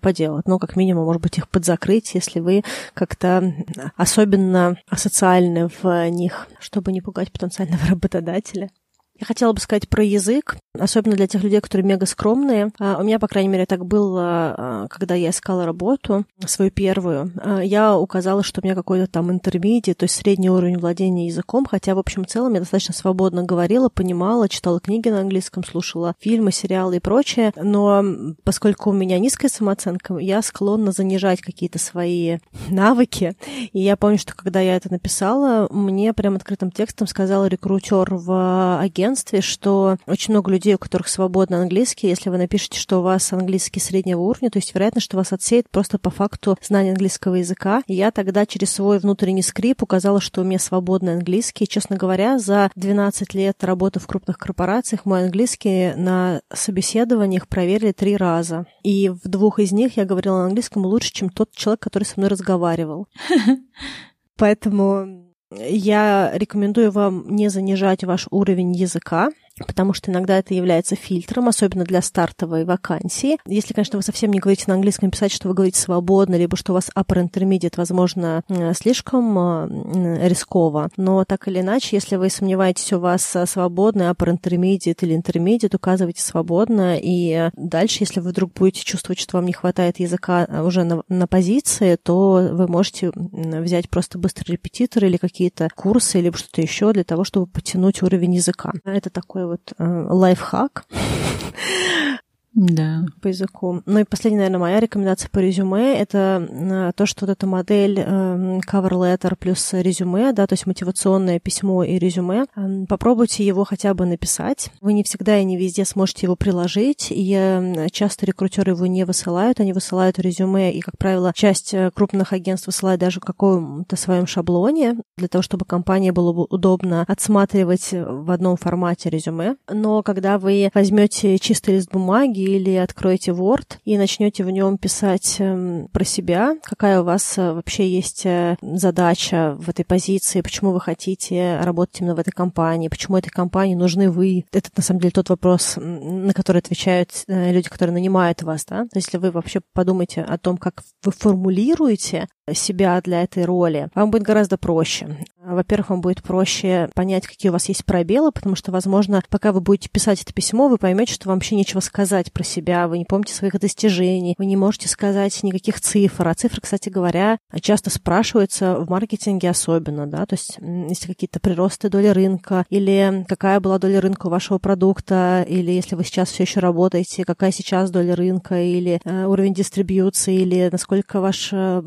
поделать. Ну, как минимум, может быть, их подзакрыть, если вы как-то особенно асоциальны в них, чтобы не пугать потенциального работодателя. Я хотела бы сказать про язык, особенно для тех людей, которые мега скромные. А, у меня, по крайней мере, так было, а, когда я искала работу, свою первую. А, я указала, что у меня какой-то там интермедиа, то есть средний уровень владения языком, хотя, в общем, целом я достаточно свободно говорила, понимала, читала книги на английском, слушала фильмы, сериалы и прочее. Но поскольку у меня низкая самооценка, я склонна занижать какие-то свои навыки. И я помню, что когда я это написала, мне прям открытым текстом сказал рекрутер в агентстве, агентстве, что очень много людей, у которых свободно английский, если вы напишете, что у вас английский среднего уровня, то есть вероятно, что вас отсеет просто по факту знания английского языка. И я тогда через свой внутренний скрип указала, что у меня свободный английский. И, честно говоря, за 12 лет работы в крупных корпорациях мой английский на собеседованиях проверили три раза. И в двух из них я говорила на английском лучше, чем тот человек, который со мной разговаривал. Поэтому я рекомендую вам не занижать ваш уровень языка, потому что иногда это является фильтром, особенно для стартовой вакансии. Если, конечно, вы совсем не говорите на английском, писать, что вы говорите свободно, либо что у вас upper intermediate, возможно, э, слишком э, рисково. Но так или иначе, если вы сомневаетесь, у вас свободный upper intermediate или intermediate, указывайте свободно. И дальше, если вы вдруг будете чувствовать, что вам не хватает языка уже на, на позиции, то вы можете взять просто быстрый репетитор или какие-то курсы, или что-то еще для того, чтобы потянуть уровень языка. Это такой вот э, лайфхак. Да. по языку. Ну и последняя, наверное, моя рекомендация по резюме — это э, то, что вот эта модель э, cover letter плюс резюме, да, то есть мотивационное письмо и резюме, э, попробуйте его хотя бы написать. Вы не всегда и не везде сможете его приложить, и часто рекрутеры его не высылают, они высылают резюме, и, как правило, часть крупных агентств высылает даже в каком-то своем шаблоне, для того, чтобы компании было удобно отсматривать в одном формате резюме. Но когда вы возьмете чистый лист бумаги или откроете Word и начнете в нем писать эм, про себя, какая у вас э, вообще есть э, задача в этой позиции, почему вы хотите работать именно в этой компании, почему этой компании нужны вы. Это на самом деле тот вопрос, на который отвечают э, люди, которые нанимают вас. Да? То есть если вы вообще подумаете о том, как вы формулируете себя для этой роли, вам будет гораздо проще. Во-первых, вам будет проще понять, какие у вас есть пробелы, потому что, возможно, пока вы будете писать это письмо, вы поймете, что вам вообще нечего сказать про себя, вы не помните своих достижений, вы не можете сказать никаких цифр. А цифры, кстати говоря, часто спрашиваются в маркетинге особенно, да, то есть если какие-то приросты доли рынка, или какая была доля рынка у вашего продукта, или если вы сейчас все еще работаете, какая сейчас доля рынка, или э, уровень дистрибьюции, или насколько ваш э,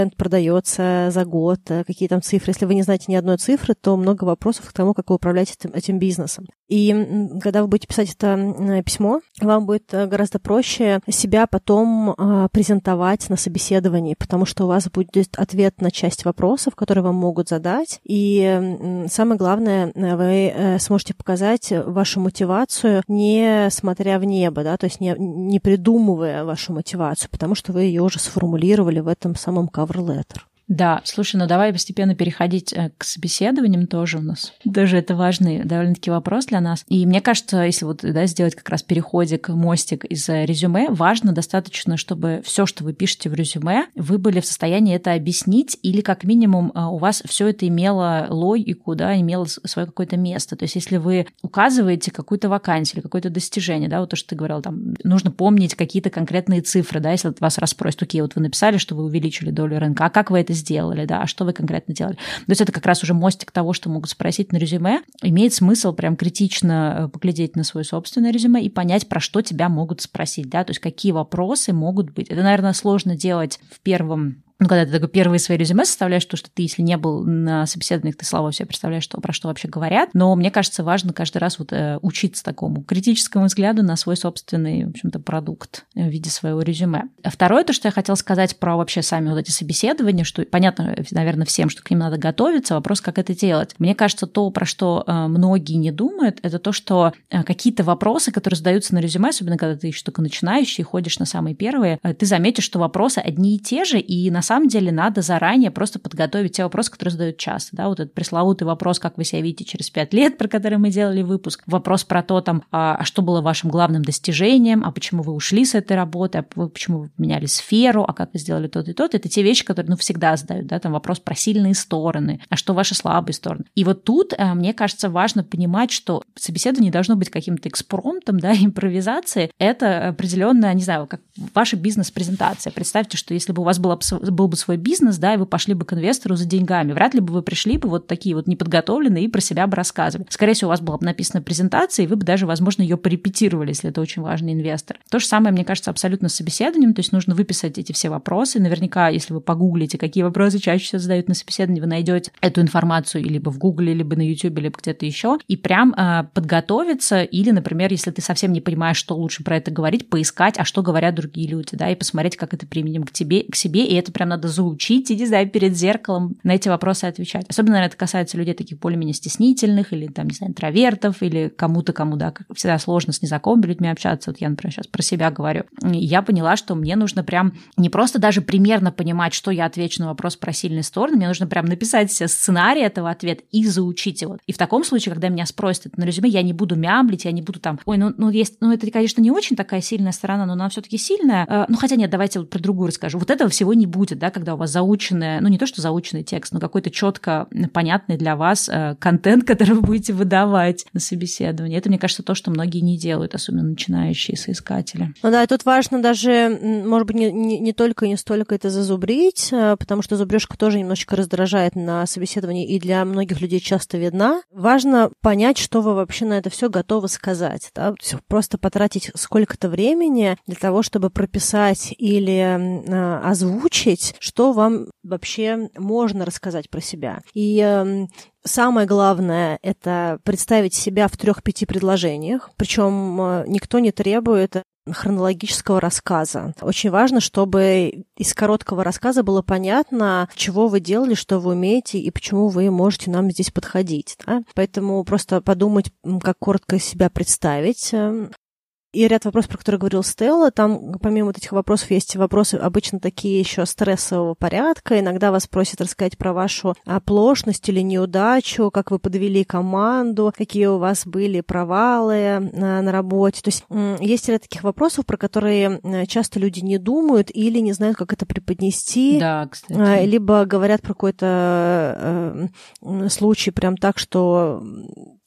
бренд продается за год, э, какие там цифры. Если вы не знаете ни одной цифры, то много вопросов к тому, как вы управляете этим, этим бизнесом. И когда вы будете писать это письмо, вам будет э, гораздо проще себя потом э, презентовать на собеседовании, потому что у вас будет ответ на часть вопросов, которые вам могут задать. И самое главное, вы сможете показать вашу мотивацию, не смотря в небо, да, то есть не, не придумывая вашу мотивацию, потому что вы ее уже сформулировали в этом самом cover letter. Да, слушай, ну давай постепенно переходить э, к собеседованиям тоже у нас. Даже это важный довольно-таки вопрос для нас. И мне кажется, если вот да, сделать как раз переходик, мостик из э, резюме, важно достаточно, чтобы все, что вы пишете в резюме, вы были в состоянии это объяснить, или как минимум э, у вас все это имело логику, да, имело свое какое-то место. То есть если вы указываете какую-то вакансию или какое-то достижение, да, вот то, что ты говорил, там, нужно помнить какие-то конкретные цифры, да, если вас расспросят, окей, вот вы написали, что вы увеличили долю рынка, а как вы это сделали, да, а что вы конкретно делали. То есть это как раз уже мостик того, что могут спросить на резюме. Имеет смысл прям критично э, поглядеть на свое собственное резюме и понять, про что тебя могут спросить, да, то есть какие вопросы могут быть. Это, наверное, сложно делать в первом ну, когда ты такой первые свои резюме составляешь, то, что ты, если не был на собеседованиях, ты, слава себе представляешь, что, про что вообще говорят. Но мне кажется, важно каждый раз вот э, учиться такому критическому взгляду на свой собственный, в общем-то, продукт в виде своего резюме. А второе, то, что я хотела сказать про вообще сами вот эти собеседования, что понятно, наверное, всем, что к ним надо готовиться, вопрос, как это делать. Мне кажется, то, про что э, многие не думают, это то, что э, какие-то вопросы, которые задаются на резюме, особенно когда ты еще только начинающий, ходишь на самые первые, ты заметишь, что вопросы одни и те же, и на самом деле надо заранее просто подготовить те вопросы, которые задают часто. Да? Вот этот пресловутый вопрос, как вы себя видите через пять лет, про который мы делали выпуск. Вопрос про то, там, а, а что было вашим главным достижением, а почему вы ушли с этой работы, а почему вы поменяли сферу, а как вы сделали тот и тот. Это те вещи, которые ну, всегда задают. Да? Там вопрос про сильные стороны, а что ваши слабые стороны. И вот тут, э, мне кажется, важно понимать, что собеседование не должно быть каким-то экспромтом, да, импровизацией. Это определенная, не знаю, как ваша бизнес-презентация. Представьте, что если бы у вас была, был бы свой бизнес, да, и вы пошли бы к инвестору за деньгами, вряд ли бы вы пришли бы вот такие вот неподготовленные и про себя бы рассказывали. Скорее всего, у вас была бы написана презентация, и вы бы даже, возможно, ее порепетировали, если это очень важный инвестор. То же самое, мне кажется, абсолютно с собеседованием, то есть нужно выписать эти все вопросы. Наверняка, если вы погуглите, какие вопросы чаще всего задают на собеседовании, вы найдете эту информацию либо в Гугле, либо на YouTube, либо где-то еще, и прям э, подготовиться, или, например, если ты совсем не понимаешь, что лучше про это говорить, поискать, а что говорят другие люди, да, и посмотреть, как это применим к тебе, к себе, и это прям надо заучить и, не знаю, перед зеркалом на эти вопросы отвечать. Особенно, наверное, это касается людей таких более-менее стеснительных или, там, не знаю, интровертов или кому-то, кому, да, как всегда сложно с незнакомыми людьми общаться. Вот я, например, сейчас про себя говорю. И я поняла, что мне нужно прям не просто даже примерно понимать, что я отвечу на вопрос про сильные стороны, мне нужно прям написать себе сценарий этого ответа и заучить его. И в таком случае, когда меня спросят на резюме, я не буду мямлить, я не буду там, ой, ну, ну есть, ну это, конечно, не очень такая сильная сторона, но она все-таки сильная. Э, ну хотя нет, давайте вот про другую расскажу. Вот этого всего не будет, да, когда у вас заученный, ну не то, что заученный текст, но какой-то четко понятный для вас э, контент, который вы будете выдавать на собеседовании. Это, мне кажется, то, что многие не делают, особенно начинающие соискатели. Ну да, и тут важно даже, может быть, не, не, не только не столько это зазубрить, э, потому что зубрежка тоже немножечко раздражает на собеседовании и для многих людей часто видна. Важно понять, что вы вообще на это все готовы сказать. Да? Просто потратить сколько-то времени для того, чтобы прописать или э, озвучить, что вам вообще можно рассказать про себя. И э, Самое главное – это представить себя в трех-пяти предложениях, причем э, никто не требует хронологического рассказа. Очень важно, чтобы из короткого рассказа было понятно, чего вы делали, что вы умеете и почему вы можете нам здесь подходить. Да? Поэтому просто подумать, как коротко себя представить, эм, и ряд вопросов, про которые говорил Стелла, там помимо вот этих вопросов есть вопросы обычно такие еще стрессового порядка. Иногда вас просят рассказать про вашу оплошность или неудачу, как вы подвели команду, какие у вас были провалы на, на работе. То есть есть ряд таких вопросов, про которые часто люди не думают или не знают, как это преподнести. Да, кстати. Либо говорят про какой-то э, случай прям так, что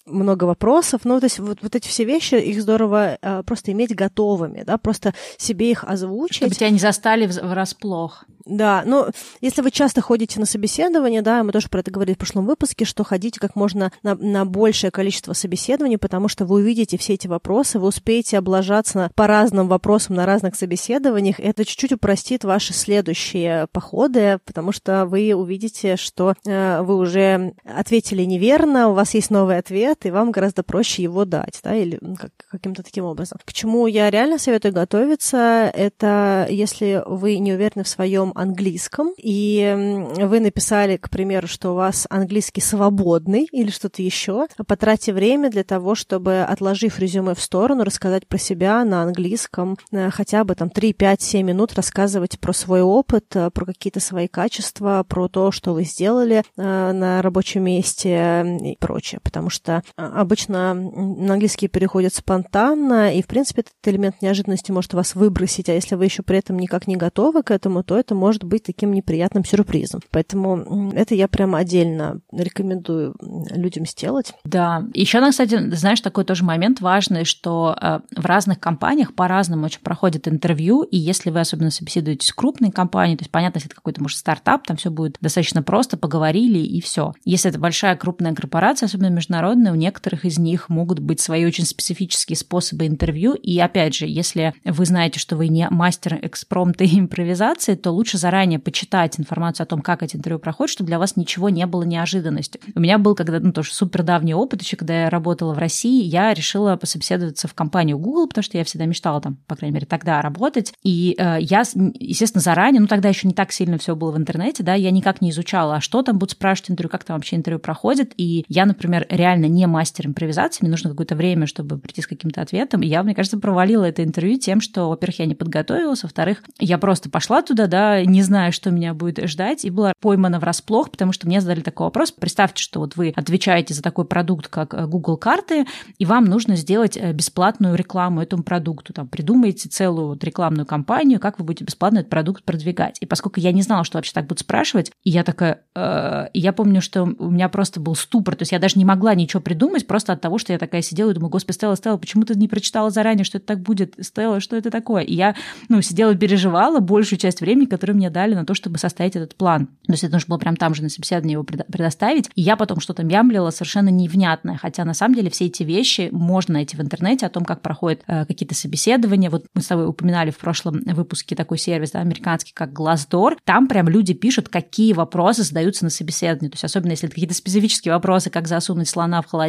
много вопросов. Ну, то есть вот, вот эти все вещи, их здорово э, просто иметь готовыми, да, просто себе их озвучить. Чтобы тебя не застали врасплох. Да, ну, если вы часто ходите на собеседование, да, мы тоже про это говорили в прошлом выпуске, что ходите как можно на, на большее количество собеседований, потому что вы увидите все эти вопросы, вы успеете облажаться по разным вопросам на разных собеседованиях, это чуть-чуть упростит ваши следующие походы, потому что вы увидите, что э, вы уже ответили неверно, у вас есть новый ответ, и вам гораздо проще его дать, да, или как, каким-то таким образом. К чему я реально советую готовиться, это если вы не уверены в своем английском, и вы написали, к примеру, что у вас английский свободный или что-то еще, потратьте время для того, чтобы, отложив резюме в сторону, рассказать про себя на английском, э, хотя бы там 3, 5, 7 минут рассказывать про свой опыт, э, про какие-то свои качества, про то, что вы сделали э, на рабочем месте и прочее, потому что обычно на английский переходят спонтанно, и, в принципе, этот элемент неожиданности может вас выбросить, а если вы еще при этом никак не готовы к этому, то это может быть таким неприятным сюрпризом. Поэтому это я прямо отдельно рекомендую людям сделать. Да. Еще, кстати, знаешь, такой тоже момент важный, что э, в разных компаниях по-разному очень проходит интервью, и если вы особенно собеседуетесь с крупной компанией, то есть, понятно, если это какой-то, может, стартап, там все будет достаточно просто, поговорили и все. Если это большая крупная корпорация, особенно международная, у некоторых из них могут быть свои очень специфические способы интервью, и опять же, если вы знаете, что вы не мастер экспромта и импровизации, то лучше заранее почитать информацию о том, как эти интервью проходят, чтобы для вас ничего не было неожиданностью. У меня был когда, ну, тоже супер давний опыт, еще когда я работала в России, я решила пособеседоваться в компанию Google, потому что я всегда мечтала там, по крайней мере, тогда работать. И э, я, естественно, заранее, ну, тогда еще не так сильно все было в интернете, да, я никак не изучала, а что там будут спрашивать интервью, как там вообще интервью проходит. И я, например, реально не мастер импровизации, мне нужно какое-то время, чтобы прийти с каким-то ответом. И я, мне кажется, провалила это интервью тем, что, во-первых, я не подготовилась, во-вторых, я просто пошла туда, да, не зная, что меня будет ждать, и была поймана врасплох, потому что мне задали такой вопрос. Представьте, что вот вы отвечаете за такой продукт, как э, Google карты, и вам нужно сделать э, бесплатную рекламу этому продукту. Там придумайте целую вот рекламную кампанию, как вы будете бесплатно этот продукт продвигать. И поскольку я не знала, что вообще так будут спрашивать, и я такая... Э, и я помню, что у меня просто был ступор, то есть я даже не могла ничего придумать просто от того, что я такая сидела и думаю, господи, Стелла, Стелла, почему ты не прочитала заранее, что это так будет? Стелла, что это такое? И я, ну, сидела и переживала большую часть времени, которую мне дали на то, чтобы составить этот план. То есть это нужно было прям там же на собеседовании его предоставить. И я потом что-то мямлила совершенно невнятное. Хотя на самом деле все эти вещи можно найти в интернете о том, как проходят э, какие-то собеседования. Вот мы с тобой упоминали в прошлом выпуске такой сервис да, американский, как Glassdoor. Там прям люди пишут, какие вопросы задаются на собеседовании. То есть особенно если это какие-то специфические вопросы, как засунуть слона в холодильник,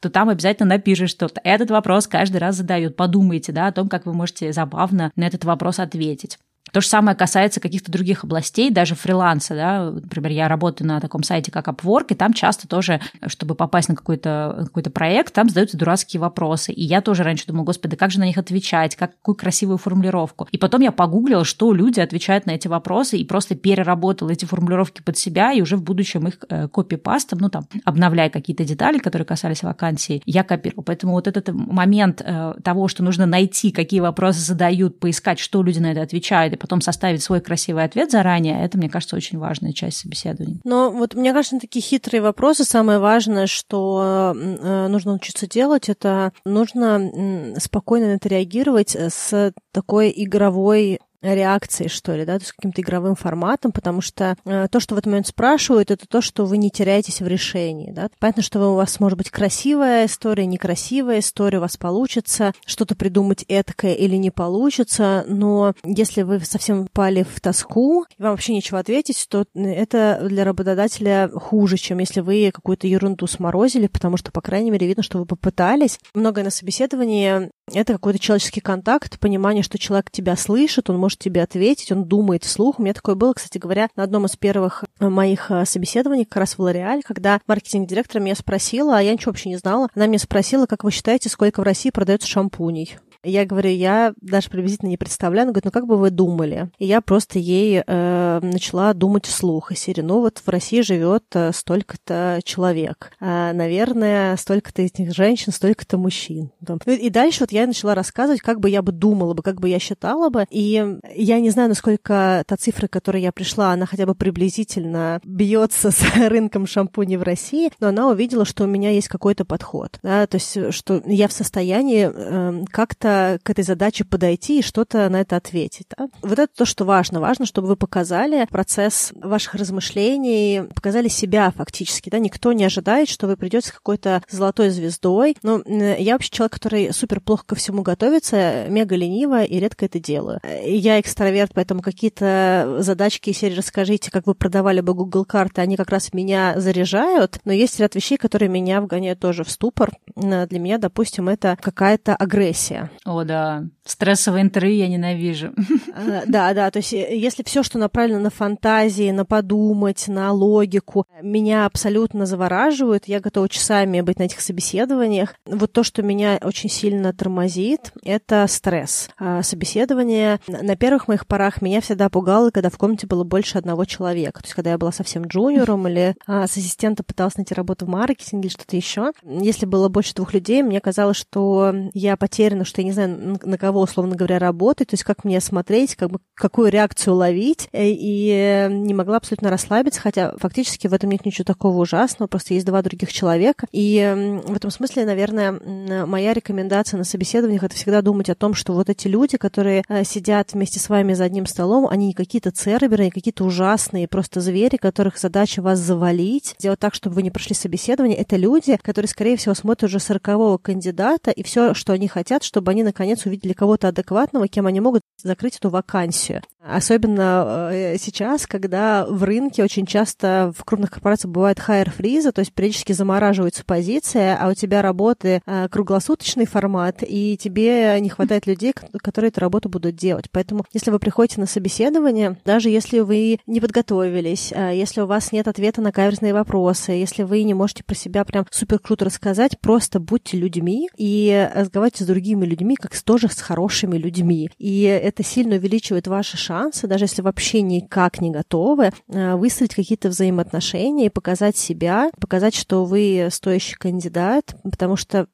то там обязательно напишешь, что этот вопрос каждый раз задают. Подумайте да, о том, как вы можете забавно на этот вопрос ответить. То же самое касается каких-то других областей, даже фриланса, да, например, я работаю на таком сайте, как Upwork, и там часто тоже, чтобы попасть на какой-то какой проект, там задаются дурацкие вопросы. И я тоже раньше думала, господи, как же на них отвечать, как, какую красивую формулировку. И потом я погуглила, что люди отвечают на эти вопросы, и просто переработала эти формулировки под себя, и уже в будущем их э, копипастом, ну там, обновляя какие-то детали, которые касались вакансии, я копировала. Поэтому вот этот момент э, того, что нужно найти, какие вопросы задают, поискать, что люди на это отвечают, и потом составить свой красивый ответ заранее, это, мне кажется, очень важная часть собеседования. Но вот мне кажется, такие хитрые вопросы. Самое важное, что э, нужно учиться делать, это нужно спокойно на это реагировать с такой игровой реакцией, что ли, да, то есть каким-то игровым форматом, потому что э, то, что в этот момент спрашивают, это то, что вы не теряетесь в решении, да. Понятно, что у вас может быть красивая история, некрасивая история, у вас получится что-то придумать этакое или не получится, но если вы совсем пали в тоску, и вам вообще нечего ответить, то это для работодателя хуже, чем если вы какую-то ерунду сморозили, потому что, по крайней мере, видно, что вы попытались. Многое на собеседовании это какой-то человеческий контакт, понимание, что человек тебя слышит, он может тебе ответить, он думает вслух. У меня такое было, кстати говоря, на одном из первых э, моих э, собеседований, как раз в Лореаль, когда маркетинг-директор меня спросила, а я ничего вообще не знала, она меня спросила, как вы считаете, сколько в России продается шампуней? Я говорю, я даже приблизительно не представляю. Она говорит, ну как бы вы думали? И я просто ей э, начала думать вслух. И серии, ну вот в России живет э, столько-то человек. А, наверное, столько-то этих женщин, столько-то мужчин. Ну, и дальше вот я начала рассказывать, как бы я бы думала бы, как бы я считала бы. И я не знаю, насколько та цифра, к которой я пришла, она хотя бы приблизительно бьется с рынком шампуней в России, но она увидела, что у меня есть какой-то подход. Да? То есть, что я в состоянии э, как-то к этой задаче подойти и что-то на это ответить. Да? Вот это то, что важно. Важно, чтобы вы показали процесс ваших размышлений, показали себя фактически. Да? Никто не ожидает, что вы придете с какой-то золотой звездой. Но я вообще человек, который супер плохо ко всему готовится, мега лениво и редко это делаю. Я экстраверт, поэтому какие-то задачки из серии «Расскажите, как вы продавали бы Google карты», они как раз меня заряжают, но есть ряд вещей, которые меня вгоняют тоже в ступор. Для меня, допустим, это какая-то агрессия. О, да. Стрессовое интервью я ненавижу. А, да, да. То есть, э, если все, что направлено на фантазии, на подумать, на логику, меня абсолютно завораживает, я готова часами быть на этих собеседованиях. Вот то, что меня очень сильно тормозит, это стресс. А, собеседование на первых моих порах меня всегда пугало, когда в комнате было больше одного человека. То есть, когда я была совсем джуниором или а, с ассистента пыталась найти работу в маркетинге или что-то еще. Если было больше двух людей, мне казалось, что я потеряна, что я не знаю, на кого, условно говоря, работать, то есть как мне смотреть, как бы, какую реакцию ловить, э, и не могла абсолютно расслабиться, хотя фактически в этом нет ничего такого ужасного, просто есть два других человека. И в этом смысле, наверное, моя рекомендация на собеседованиях — это всегда думать о том, что вот эти люди, которые э, сидят вместе с вами за одним столом, они не какие-то церберы, не какие-то ужасные просто звери, которых задача вас завалить, сделать так, чтобы вы не прошли собеседование. Это люди, которые, скорее всего, смотрят уже сорокового кандидата, и все, что они хотят, чтобы они наконец увидели кого-то адекватного, кем они могут закрыть эту вакансию. Особенно э, сейчас, когда в рынке очень часто в крупных корпорациях бывает хайер фриза, то есть периодически замораживается позиция, а у тебя работы э, круглосуточный формат, и тебе не хватает людей, которые эту работу будут делать. Поэтому, если вы приходите на собеседование, даже если вы не подготовились, э, если у вас нет ответа на каверзные вопросы, если вы не можете про себя прям супер круто рассказать, просто будьте людьми и разговаривайте с другими людьми, как тоже с хорошими людьми. И это сильно увеличивает ваши шансы шансы, даже если вообще никак не готовы, э, выстроить какие-то взаимоотношения и показать себя, показать, что вы стоящий кандидат, потому что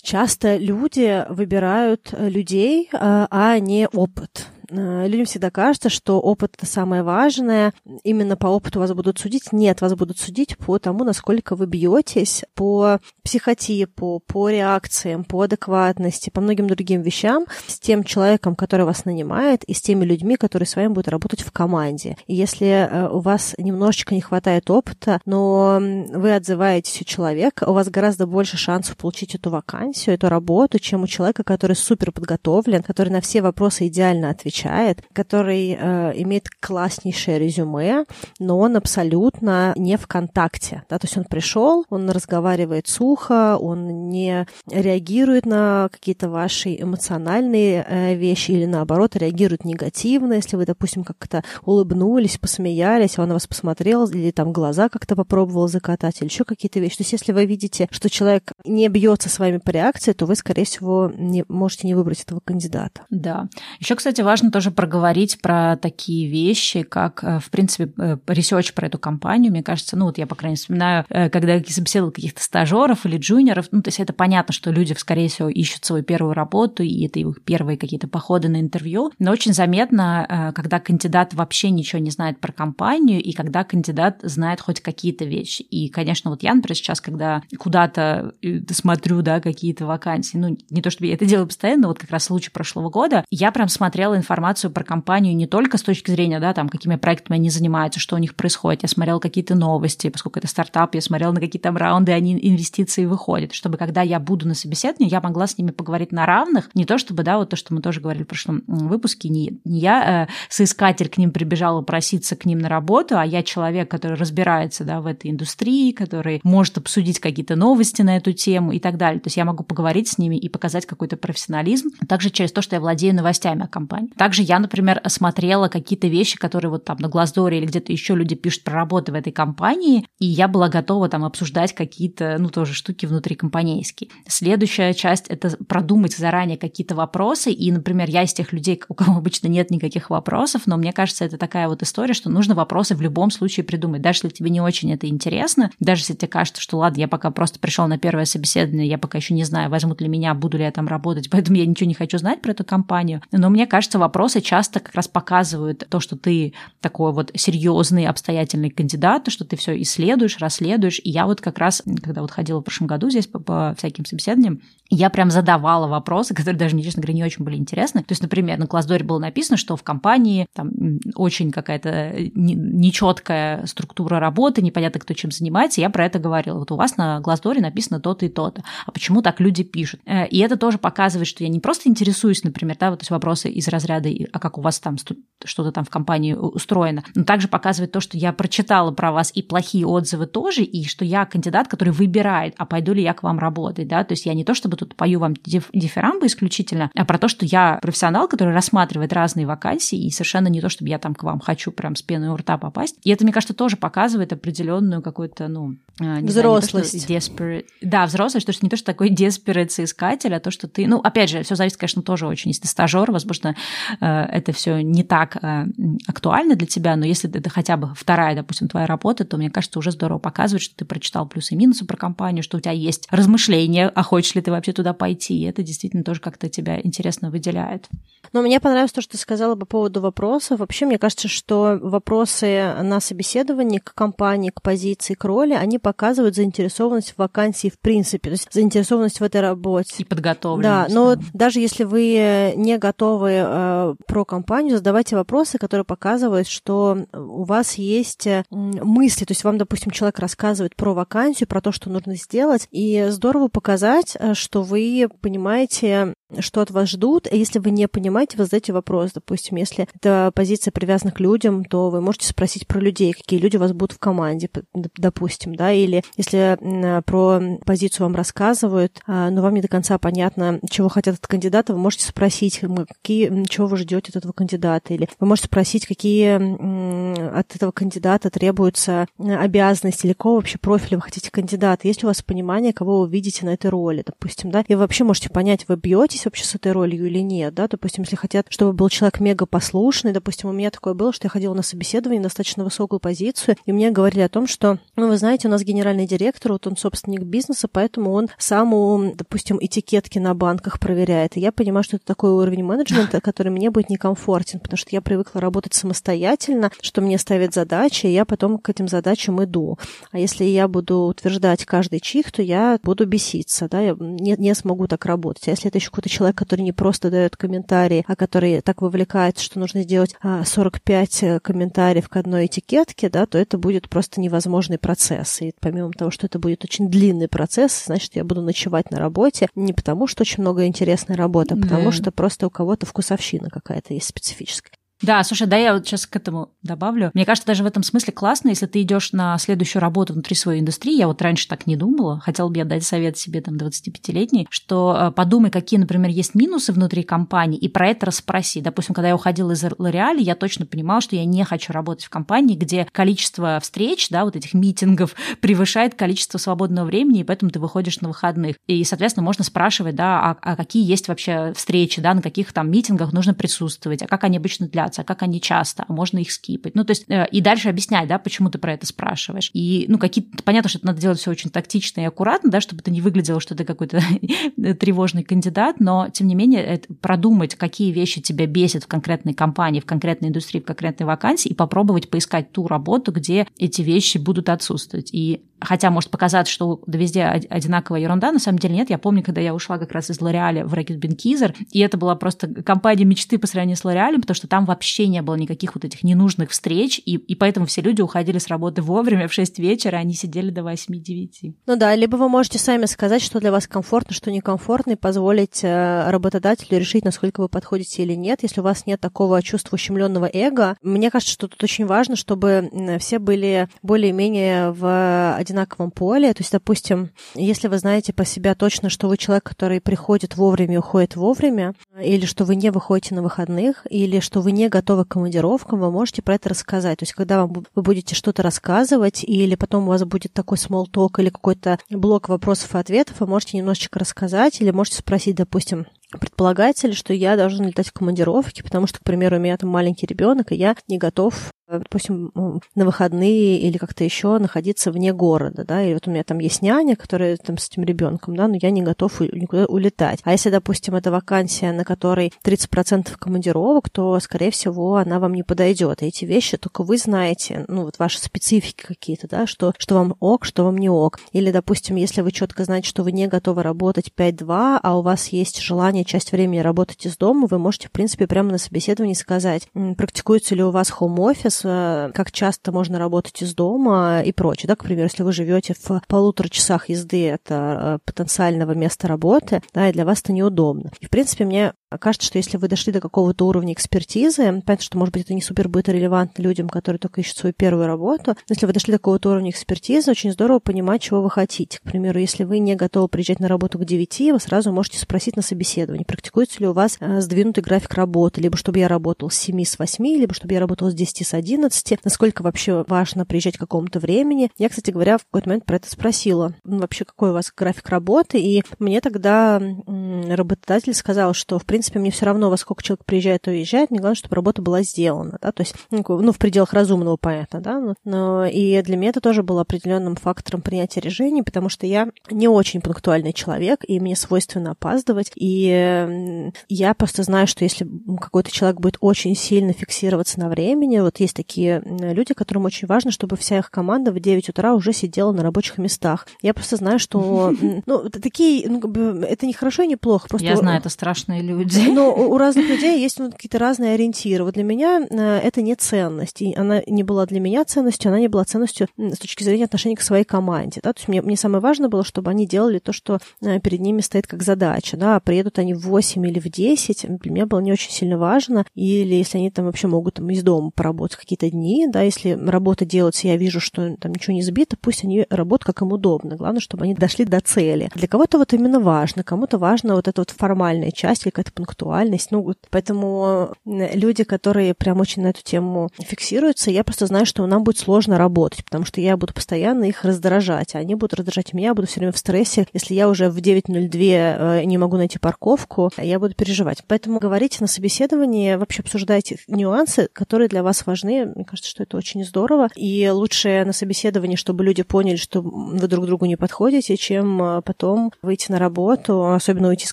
часто люди выбирают людей, э, а не опыт. Э, людям всегда кажется, что опыт это самое важное. Именно по опыту вас будут судить. Нет, вас будут судить по тому, насколько вы бьетесь, по психотипу, по реакциям, по адекватности, по многим другим вещам с тем человеком, который вас нанимает, и с теми людьми, которые с вами будут работать в команде. И если э, у вас немножечко не хватает опыта, но вы отзываетесь у человека, у вас гораздо больше шансов получить эту вакансию, эту работу, чем у человека, который супер подготовлен, который на все вопросы идеально отвечает отвечает, который э, имеет класснейшее резюме, но он абсолютно не в контакте. Да? То есть он пришел, он разговаривает сухо, он не реагирует на какие-то ваши эмоциональные э, вещи или наоборот реагирует негативно, если вы, допустим, как-то улыбнулись, посмеялись, он на вас посмотрел или там глаза как-то попробовал закатать или еще какие-то вещи. То есть если вы видите, что человек не бьется с вами по реакции, то вы, скорее всего, не, можете не выбрать этого кандидата. Да. Еще, кстати, важно важно тоже проговорить про такие вещи, как, э, в принципе, э, research про эту компанию. Мне кажется, ну вот я, по крайней мере, вспоминаю, э, когда я собеседовала каких-то стажеров или джуниоров, ну то есть это понятно, что люди, скорее всего, ищут свою первую работу, и это их первые какие-то походы на интервью, но очень заметно, когда кандидат вообще ничего не знает про компанию, и когда кандидат знает хоть какие-то вещи. И, конечно, вот я, например, сейчас, когда куда-то смотрю, да, какие-то вакансии, ну, не то чтобы я это делаю постоянно, но вот как раз случай прошлого года, я прям смотрела информацию про компанию не только с точки зрения, да, там, какими проектами они занимаются, что у них происходит. Я смотрела какие-то новости, поскольку это стартап, я смотрела на какие там раунды, они инвестиции выходят, чтобы когда я буду на собеседовании, я могла с ними поговорить на равных, не то чтобы, да, вот то, что мы тоже говорили в прошлом выпуске, не, не я э, соискатель к ним прибежала проситься к ним на работу, а я человек, который разбирается, да, в этой индустрии, который может обсудить какие-то новости на эту тему и так далее. То есть я могу поговорить с ними и показать какой-то профессионализм, также через то, что я владею новостями о компании. Также я, например, смотрела какие-то вещи, которые вот там на Глаздоре или где-то еще люди пишут про работу в этой компании, и я была готова там обсуждать какие-то, ну, тоже штуки внутри компанейские. Следующая часть — это продумать заранее какие-то вопросы, и, например, я из тех людей, у кого обычно нет никаких вопросов, но мне кажется, это такая вот история, что нужно вопросы в любом случае придумать, даже если тебе не очень это интересно, даже если тебе кажется, что ладно, я пока просто пришел на первое собеседование, я пока еще не знаю, возьмут ли меня, буду ли я там работать, поэтому я ничего не хочу знать про эту компанию. Но мне кажется, вопросы часто как раз показывают то, что ты такой вот серьезный, обстоятельный кандидат, что ты все исследуешь, расследуешь. И я вот как раз, когда вот ходила в прошлом году здесь по, по всяким собеседованиям, я прям задавала вопросы, которые даже, честно говоря, не очень были интересны. То есть, например, на Классдоре было написано, что в компании там очень какая-то нечеткая структура работы, непонятно, кто чем занимается. Я про это говорила. Вот у вас на Глаздоре написано то-то и то-то. А почему так люди пишут? Э, и это тоже показывает, что я не просто интересуюсь, например, да, вот эти вопросы из разряда, а как у вас там что-то там в компании устроено, но также показывает то, что я прочитала про вас и плохие отзывы тоже, и что я кандидат, который выбирает, а пойду ли я к вам работать, да, то есть я не то чтобы тут пою вам диф- дифирамбы исключительно, а про то, что я профессионал, который рассматривает разные вакансии, и совершенно не то, чтобы я там к вам хочу прям с пеной у рта попасть. И это, мне кажется, тоже показывает определенную какую-то, ну, взрослость. Знаю, desperate... Да, взрослость, что не то, что такой desperate соискатель, а то, что ты... Ну, опять же, все зависит, конечно, тоже очень. Если ты стажер, возможно, э, это все не так э, актуально для тебя, но если это хотя бы вторая, допустим, твоя работа, то, мне кажется, уже здорово показывает, что ты прочитал плюсы и минусы про компанию, что у тебя есть размышления, а хочешь ли ты вообще туда пойти. И это действительно тоже как-то тебя интересно выделяет. Но мне понравилось то, что ты сказала по поводу вопросов. Вообще, мне кажется, что вопросы на собеседовании к компании, к позиции, к роли, они показывают заинтересованность в вакансии в принципе, то есть заинтересованность в этой работе. И подготовленность. Да, но да. даже если вы не готовы э, про компанию, задавайте вопросы, которые показывают, что у вас есть э, мысли, то есть вам, допустим, человек рассказывает про вакансию, про то, что нужно сделать, и здорово показать, э, что вы понимаете что от вас ждут. Если вы не понимаете, вы задаете вопрос. Допустим, если это позиция привязана к людям, то вы можете спросить про людей, какие люди у вас будут в команде, допустим, да, или если про позицию вам рассказывают, а, но вам не до конца понятно, чего хотят от кандидата, вы можете спросить, какие, чего вы ждете от этого кандидата, или вы можете спросить, какие от этого кандидата требуются обязанности, или какого вообще профиля вы хотите кандидата, есть ли у вас понимание, кого вы видите на этой роли, допустим, да, и вы вообще можете понять, вы бьете согласитесь вообще с этой ролью или нет, да, допустим, если хотят, чтобы был человек мега послушный, допустим, у меня такое было, что я ходила на собеседование достаточно высокую позицию, и мне говорили о том, что, ну, вы знаете, у нас генеральный директор, вот он собственник бизнеса, поэтому он сам, допустим, этикетки на банках проверяет, и я понимаю, что это такой уровень менеджмента, который мне будет некомфортен, потому что я привыкла работать самостоятельно, что мне ставят задачи, и я потом к этим задачам иду. А если я буду утверждать каждый чих, то я буду беситься, да, я не, не смогу так работать. А если это еще какой-то это человек, который не просто дает комментарии, а который так вовлекается, что нужно сделать 45 а, э, комментариев к одной этикетке, да, то это будет просто невозможный процесс. И помимо того, что это будет очень длинный процесс, значит, я буду ночевать на работе не потому, что очень много интересной работы, а потому да. что просто у кого-то вкусовщина какая-то есть специфическая. Да, слушай, да, я вот сейчас к этому добавлю. Мне кажется, даже в этом смысле классно, если ты идешь на следующую работу внутри своей индустрии. Я вот раньше так не думала. Хотела бы я дать совет себе там 25-летней, что э, подумай, какие, например, есть минусы внутри компании, и про это расспроси. Допустим, когда я уходила из Лореали, я точно понимала, что я не хочу работать в компании, где количество встреч, да, вот этих митингов превышает количество свободного времени, и поэтому ты выходишь на выходных. И, соответственно, можно спрашивать, да, а, а какие есть вообще встречи, да, на каких там митингах нужно присутствовать, а как они обычно длятся, а как они часто, а можно их скипать. Ну, то есть, э, и дальше объяснять, да, почему ты про это спрашиваешь. И, ну, какие понятно, что это надо делать все очень тактично и аккуратно, да, чтобы это не выглядело, что ты какой-то тревожный кандидат, но, тем не менее, продумать, какие вещи тебя бесят в конкретной компании, в конкретной индустрии, в конкретной вакансии, и попробовать поискать ту работу, где эти вещи будут отсутствовать. И хотя может показаться, что да везде одинаковая ерунда, на самом деле нет. Я помню, когда я ушла как раз из Лореаля в Рэкет Бенкизер, и это была просто компания мечты по сравнению с Лореалем, потому что там вообще не было никаких вот этих ненужных встреч, и, и поэтому все люди уходили с работы вовремя в 6 вечера, а они сидели до 8-9. Ну да, либо вы можете сами сказать, что для вас комфортно, что некомфортно, и позволить э, работодателю решить, насколько вы подходите или нет. Если у вас нет такого чувства ущемленного эго, мне кажется, что тут очень важно, чтобы все были более-менее в одинаковом поле. То есть, допустим, если вы знаете по себе точно, что вы человек, который приходит вовремя и уходит вовремя, или что вы не выходите на выходных, или что вы не готовы к командировкам, вы можете про это рассказать. То есть, когда вам, вы будете что-то рассказывать, или потом у вас будет такой small talk или какой-то блок вопросов и ответов, вы можете немножечко рассказать, или можете спросить, допустим, предполагается ли, что я должен летать в командировки, потому что, к примеру, у меня там маленький ребенок, и я не готов допустим, на выходные или как-то еще находиться вне города, да, и вот у меня там есть няня, которая там с этим ребенком, да, но я не готов никуда улетать. А если, допустим, это вакансия, на которой 30% командировок, то, скорее всего, она вам не подойдет. И эти вещи только вы знаете, ну, вот ваши специфики какие-то, да, что, что вам ок, что вам не ок. Или, допустим, если вы четко знаете, что вы не готовы работать 5-2, а у вас есть желание часть времени работать из дома, вы можете, в принципе, прямо на собеседовании сказать, практикуется ли у вас home-office, ориентироваться, как часто можно работать из дома и прочее. Да, к примеру, если вы живете в полутора часах езды это э, потенциального места работы, да, и для вас это неудобно. И, в принципе, мне кажется, что если вы дошли до какого-то уровня экспертизы, понятно, что, может быть, это не супер будет релевантно людям, которые только ищут свою первую работу, но если вы дошли до какого-то уровня экспертизы, очень здорово понимать, чего вы хотите. К примеру, если вы не готовы приезжать на работу к 9, вы сразу можете спросить на собеседовании, практикуется ли у вас э, сдвинутый график работы, либо чтобы я работал с 7 с 8, либо чтобы я работал с 10 с 11, насколько вообще важно приезжать к какому-то времени. Я, кстати говоря, в какой-то момент про это спросила. Ну, вообще, какой у вас график работы? И мне тогда работодатель сказал, что, в принципе, принципе, мне все равно, во сколько человек приезжает и уезжает, мне главное, чтобы работа была сделана, да, то есть, ну, ну в пределах разумного, понятно, да, но, но и для меня это тоже было определенным фактором принятия решений, потому что я не очень пунктуальный человек, и мне свойственно опаздывать, и я просто знаю, что если какой-то человек будет очень сильно фиксироваться на времени, вот есть такие люди, которым очень важно, чтобы вся их команда в 9 утра уже сидела на рабочих местах. Я просто знаю, что, ну, такие, ну, это не хорошо и не плохо. Просто... Я знаю, это страшные люди люди. Но у разных людей есть ну, какие-то разные ориентиры. Вот для меня э, это не ценность. И она не была для меня ценностью, она не была ценностью с точки зрения отношения к своей команде. Да? То есть мне, мне самое важное было, чтобы они делали то, что э, перед ними стоит как задача. Да? А приедут они в 8 или в 10, для меня было не очень сильно важно. Или если они там вообще могут там, из дома поработать какие-то дни, да, если работа делается, я вижу, что там ничего не сбито, пусть они работают как им удобно. Главное, чтобы они дошли до цели. Для кого-то вот именно важно, кому-то важно вот эта вот формальная часть или какая-то пунктуальность. Ну, поэтому люди, которые прям очень на эту тему фиксируются, я просто знаю, что нам будет сложно работать, потому что я буду постоянно их раздражать, а они будут раздражать меня, я буду все время в стрессе. Если я уже в 9.02 э, не могу найти парковку, я буду переживать. Поэтому говорите на собеседовании, вообще обсуждайте нюансы, которые для вас важны. Мне кажется, что это очень здорово. И лучше на собеседовании, чтобы люди поняли, что вы друг другу не подходите, чем э, потом выйти на работу, особенно уйти с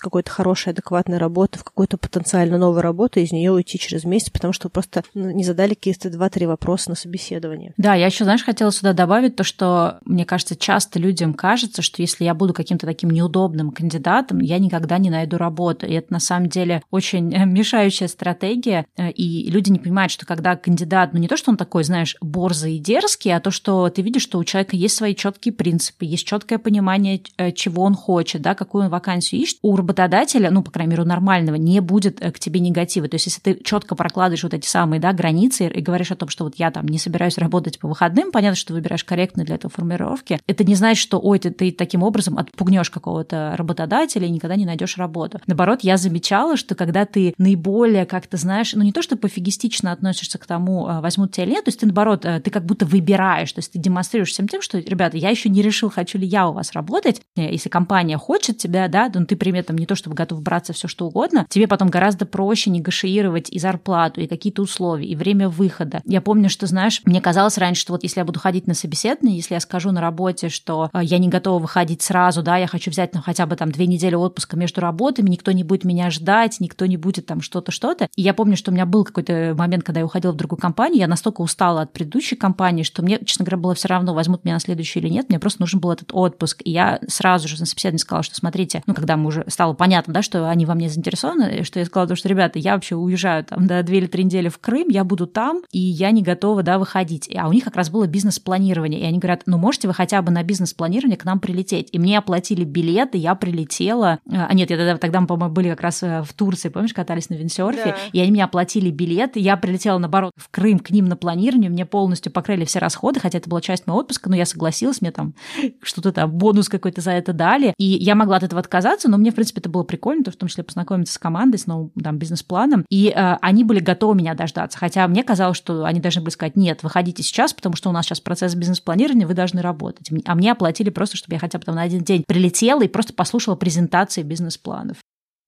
какой-то хорошей, адекватной работы в какую-то потенциально новую работу, из нее уйти через месяц, потому что просто ну, не задали какие-то два-три вопроса на собеседование. Да, я еще, знаешь, хотела сюда добавить то, что, мне кажется, часто людям кажется, что если я буду каким-то таким неудобным кандидатом, я никогда не найду работу. И это на самом деле очень мешающая стратегия. И люди не понимают, что когда кандидат, ну не то, что он такой, знаешь, борзый и дерзкий, а то, что ты видишь, что у человека есть свои четкие принципы, есть четкое понимание, э, чего он хочет, да, какую он вакансию ищет. У работодателя, ну, по крайней мере, у нормального профессионального, не будет э, к тебе негатива. То есть, если ты четко прокладываешь вот эти самые да, границы и говоришь о том, что вот я там не собираюсь работать по выходным, понятно, что ты выбираешь корректно для этого формировки, это не значит, что, ой, ты, ты таким образом отпугнешь какого-то работодателя и никогда не найдешь работу. Наоборот, я замечала, что когда ты наиболее как-то знаешь, ну не то, что пофигистично относишься к тому, а, возьмут тебя или нет, то есть ты наоборот, э, ты как будто выбираешь, то есть ты демонстрируешь всем тем, что, ребята, я еще не решил, хочу ли я у вас работать. Э, если компания хочет тебя, да, то ты при этом не то, чтобы готов браться все что угодно, тебе потом гораздо проще негашиировать и зарплату, и какие-то условия, и время выхода. Я помню, что, знаешь, мне казалось раньше, что вот если я буду ходить на собеседование, если я скажу на работе, что э, я не готова выходить сразу, да, я хочу взять ну, хотя бы там две недели отпуска между работами, никто не будет меня ждать, никто не будет там что-то, что-то. И я помню, что у меня был какой-то момент, когда я уходила в другую компанию, я настолько устала от предыдущей компании, что мне, честно говоря, было все равно, возьмут меня на следующую или нет, мне просто нужен был этот отпуск. И я сразу же на собеседовании сказала, что смотрите, ну, когда мы уже стало понятно, да, что они во мне заинтересованы, что я сказала, что, ребята, я вообще уезжаю там до две или три недели в Крым, я буду там, и я не готова, да, выходить. А у них как раз было бизнес-планирование, и они говорят, ну, можете вы хотя бы на бизнес-планирование к нам прилететь? И мне оплатили билеты, я прилетела. А нет, я тогда, тогда мы, по-моему, были как раз э, в Турции, помнишь, катались на виндсерфе, да. и они мне оплатили билеты, я прилетела, наоборот, в Крым к ним на планирование, мне полностью покрыли все расходы, хотя это была часть моего отпуска, но я согласилась, мне там что-то там, бонус какой-то за это дали, и я могла от этого отказаться, но мне, в принципе, это было прикольно, то, в том числе познакомиться с командой, с новым там бизнес-планом, и э, они были готовы меня дождаться, хотя мне казалось, что они должны были сказать, нет, выходите сейчас, потому что у нас сейчас процесс бизнес-планирования, вы должны работать, а мне оплатили просто, чтобы я хотя бы там на один день прилетела и просто послушала презентации бизнес-планов.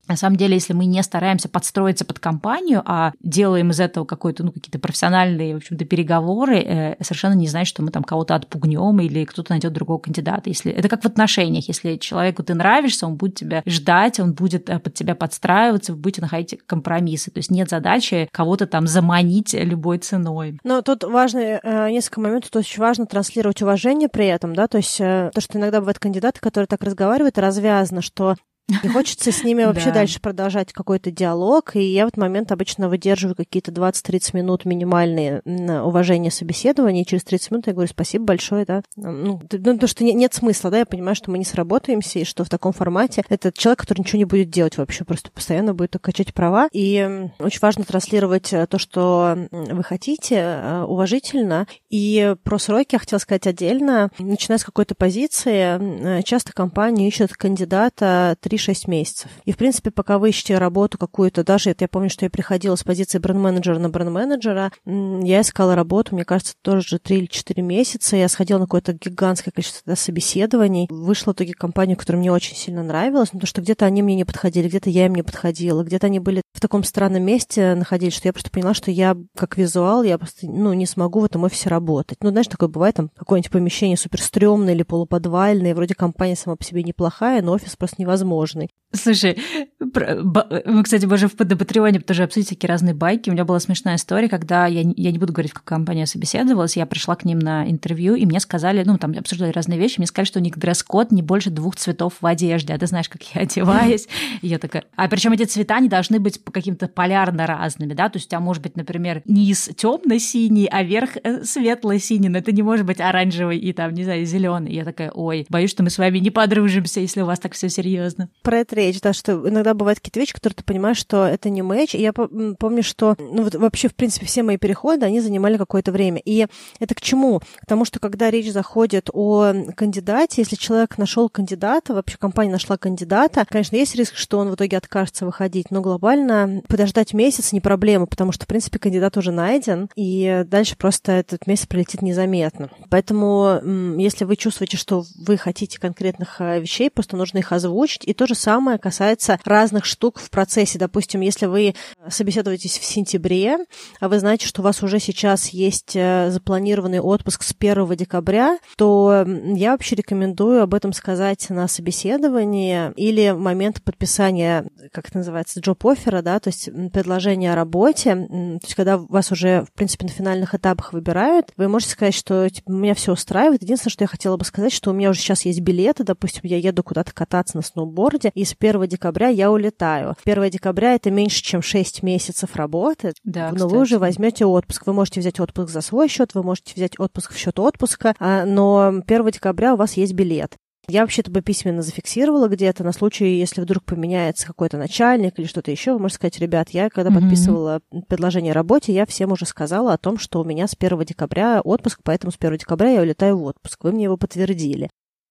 На самом деле, если мы не стараемся подстроиться под компанию, а делаем из этого какой-то, ну, какие-то профессиональные, в общем-то, переговоры, э, совершенно не значит, что мы там кого-то отпугнем или кто-то найдет другого кандидата. Если это как в отношениях, если человеку ты нравишься, он будет тебя ждать, он будет э, под тебя подстраиваться, вы будете находить компромиссы. То есть нет задачи кого-то там заманить любой ценой. Но тут важно э, несколько моментов, то есть важно транслировать уважение при этом, да, то есть э, то, что иногда бывают кандидаты, которые так разговаривают, развязно, что и хочется с ними вообще дальше продолжать какой-то диалог, и я в этот момент обычно выдерживаю какие-то 20-30 минут минимальные уважения собеседования, и через 30 минут я говорю спасибо большое, да. Ну, ну то, что нет смысла, да, я понимаю, что мы не сработаемся, и что в таком формате этот человек, который ничего не будет делать вообще, просто постоянно будет качать права, и очень важно транслировать э, то, что вы хотите, э, уважительно, и про сроки я хотела сказать отдельно, начиная с какой-то позиции, э, часто компании ищут кандидата 3 3-6 месяцев. И, в принципе, пока вы ищете работу какую-то, даже это я помню, что я приходила с позиции бренд-менеджера на бренд-менеджера, я искала работу, мне кажется, тоже 3 или 4 месяца. Я сходила на какое-то гигантское количество собеседований. Вышла в итоге компанию, которая мне очень сильно нравилась, потому что где-то они мне не подходили, где-то я им не подходила, где-то они были в таком странном месте находились, что я просто поняла, что я как визуал, я просто ну, не смогу в этом офисе работать. Ну, знаешь, такое бывает, там какое-нибудь помещение супер стрёмное или полуподвальное, вроде компания сама по себе неплохая, но офис просто невозможно сложный. Слушай, мы, кстати, боже, в Патреоне тоже обсудили всякие разные байки. У меня была смешная история, когда я, я не буду говорить, в какой компании я собеседовалась, я пришла к ним на интервью, и мне сказали, ну, там обсуждали разные вещи, мне сказали, что у них дресс-код не больше двух цветов в одежде, а ты знаешь, как я одеваюсь. Я такая... А причем эти цвета не должны быть каким-то полярно разными, да, то есть у тебя может быть, например, низ темно-синий, а верх э, светло-синий, но это не может быть оранжевый и там, не знаю, зеленый. Я такая, ой, боюсь, что мы с вами не подружимся, если у вас так все серьезно. Про это речь, да, что иногда бывают какие-то вещи, которые ты понимаешь, что это не матч. И я помню, что ну, вот вообще, в принципе, все мои переходы, они занимали какое-то время. И это к чему? К тому, что когда речь заходит о кандидате, если человек нашел кандидата, вообще компания нашла кандидата, конечно, есть риск, что он в итоге откажется выходить, но глобально подождать месяц не проблема, потому что, в принципе, кандидат уже найден, и дальше просто этот месяц пролетит незаметно. Поэтому, если вы чувствуете, что вы хотите конкретных э, вещей, просто нужно их озвучить. И то же самое касается разных штук в процессе. Допустим, если вы собеседуетесь в сентябре, а вы знаете, что у вас уже сейчас есть э, запланированный отпуск с 1 декабря, то я вообще рекомендую об этом сказать на собеседовании или в момент подписания, как это называется, джоб-оффера, да, то есть предложения о работе. То есть когда вас уже, в принципе, на финальных этапах выбирают, вы можете сказать, что типа, меня все устраивает. Единственное, что я хотела бы сказать, что у меня уже сейчас есть билеты, допустим, я еду куда-то кататься на сноуборде, и с 1 декабря я улетаю. 1 декабря это меньше, чем 6 месяцев работы, да, но кстати. вы уже возьмете отпуск. Вы можете взять отпуск за свой счет, вы можете взять отпуск в счет отпуска, а, но 1 декабря у вас есть билет. Я вообще-то бы письменно зафиксировала где-то на случай, если вдруг поменяется какой-то начальник или что-то еще. Вы можете сказать, ребят, я когда mm-hmm. подписывала предложение о работе, я всем уже сказала о том, что у меня с 1 декабря отпуск, поэтому с 1 декабря я улетаю в отпуск. Вы мне его подтвердили.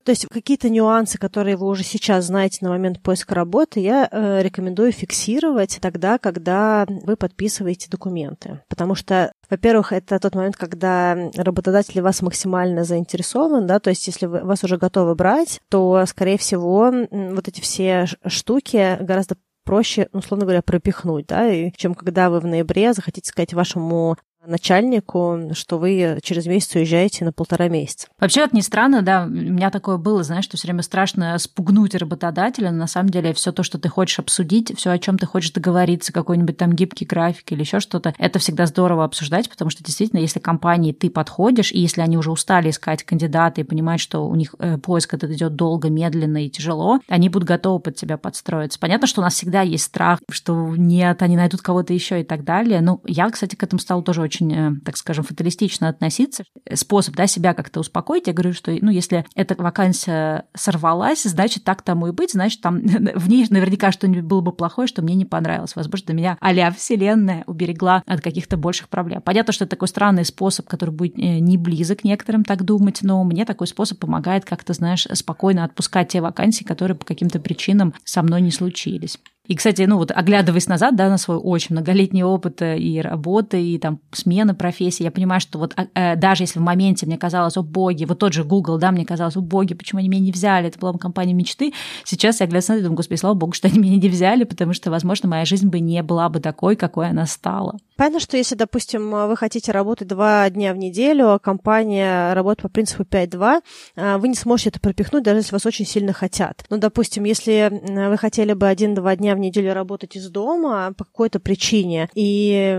То есть какие-то нюансы, которые вы уже сейчас знаете на момент поиска работы, я э, рекомендую фиксировать тогда, когда вы подписываете документы. Потому что, во-первых, это тот момент, когда работодатель вас максимально заинтересован, да, то есть если вы, вас уже готовы брать, то, скорее всего, вот эти все штуки гораздо проще, условно говоря, пропихнуть, да, и чем когда вы в ноябре захотите сказать вашему начальнику, что вы через месяц уезжаете на полтора месяца. Вообще, это не странно, да, у меня такое было, знаешь, что все время страшно спугнуть работодателя, но на самом деле все то, что ты хочешь обсудить, все, о чем ты хочешь договориться, какой-нибудь там гибкий график или еще что-то, это всегда здорово обсуждать, потому что действительно, если компании ты подходишь, и если они уже устали искать кандидата и понимают, что у них э, поиск этот идет долго, медленно и тяжело, они будут готовы под тебя подстроиться. Понятно, что у нас всегда есть страх, что нет, они найдут кого-то еще и так далее. Ну, я, кстати, к этому стала тоже очень, э, так скажем, фаталистично относиться. Способ, да, себя как-то успокоить. Я говорю, что, ну, если эта вакансия сорвалась, значит, так тому и быть, значит, там в ней наверняка что-нибудь было бы плохое, что мне не понравилось. Возможно, меня а вселенная уберегла от каких-то больших проблем. Понятно, что это такой странный способ, который будет э, не близок некоторым так думать, но мне такой способ помогает как-то, знаешь, спокойно отпускать те вакансии, которые по каким-то причинам со мной не случились. И, кстати, ну вот оглядываясь назад, да, на свой очень многолетний опыт э, и работы, и там смены профессии, я понимаю, что вот э, даже если в моменте мне казалось, о боги, вот тот же Google, да, мне казалось, о боги, почему они меня не взяли, это была бы компания мечты, сейчас я глядя на это, думаю, господи, слава богу, что они меня не взяли, потому что, возможно, моя жизнь бы не была бы такой, какой она стала. Понятно, что если, допустим, вы хотите работать два дня в неделю, а компания работает по принципу 5-2, а, вы не сможете это пропихнуть, даже если вас очень сильно хотят. Но, допустим, если вы хотели бы один-два дня в неделю работать из дома по какой-то причине, и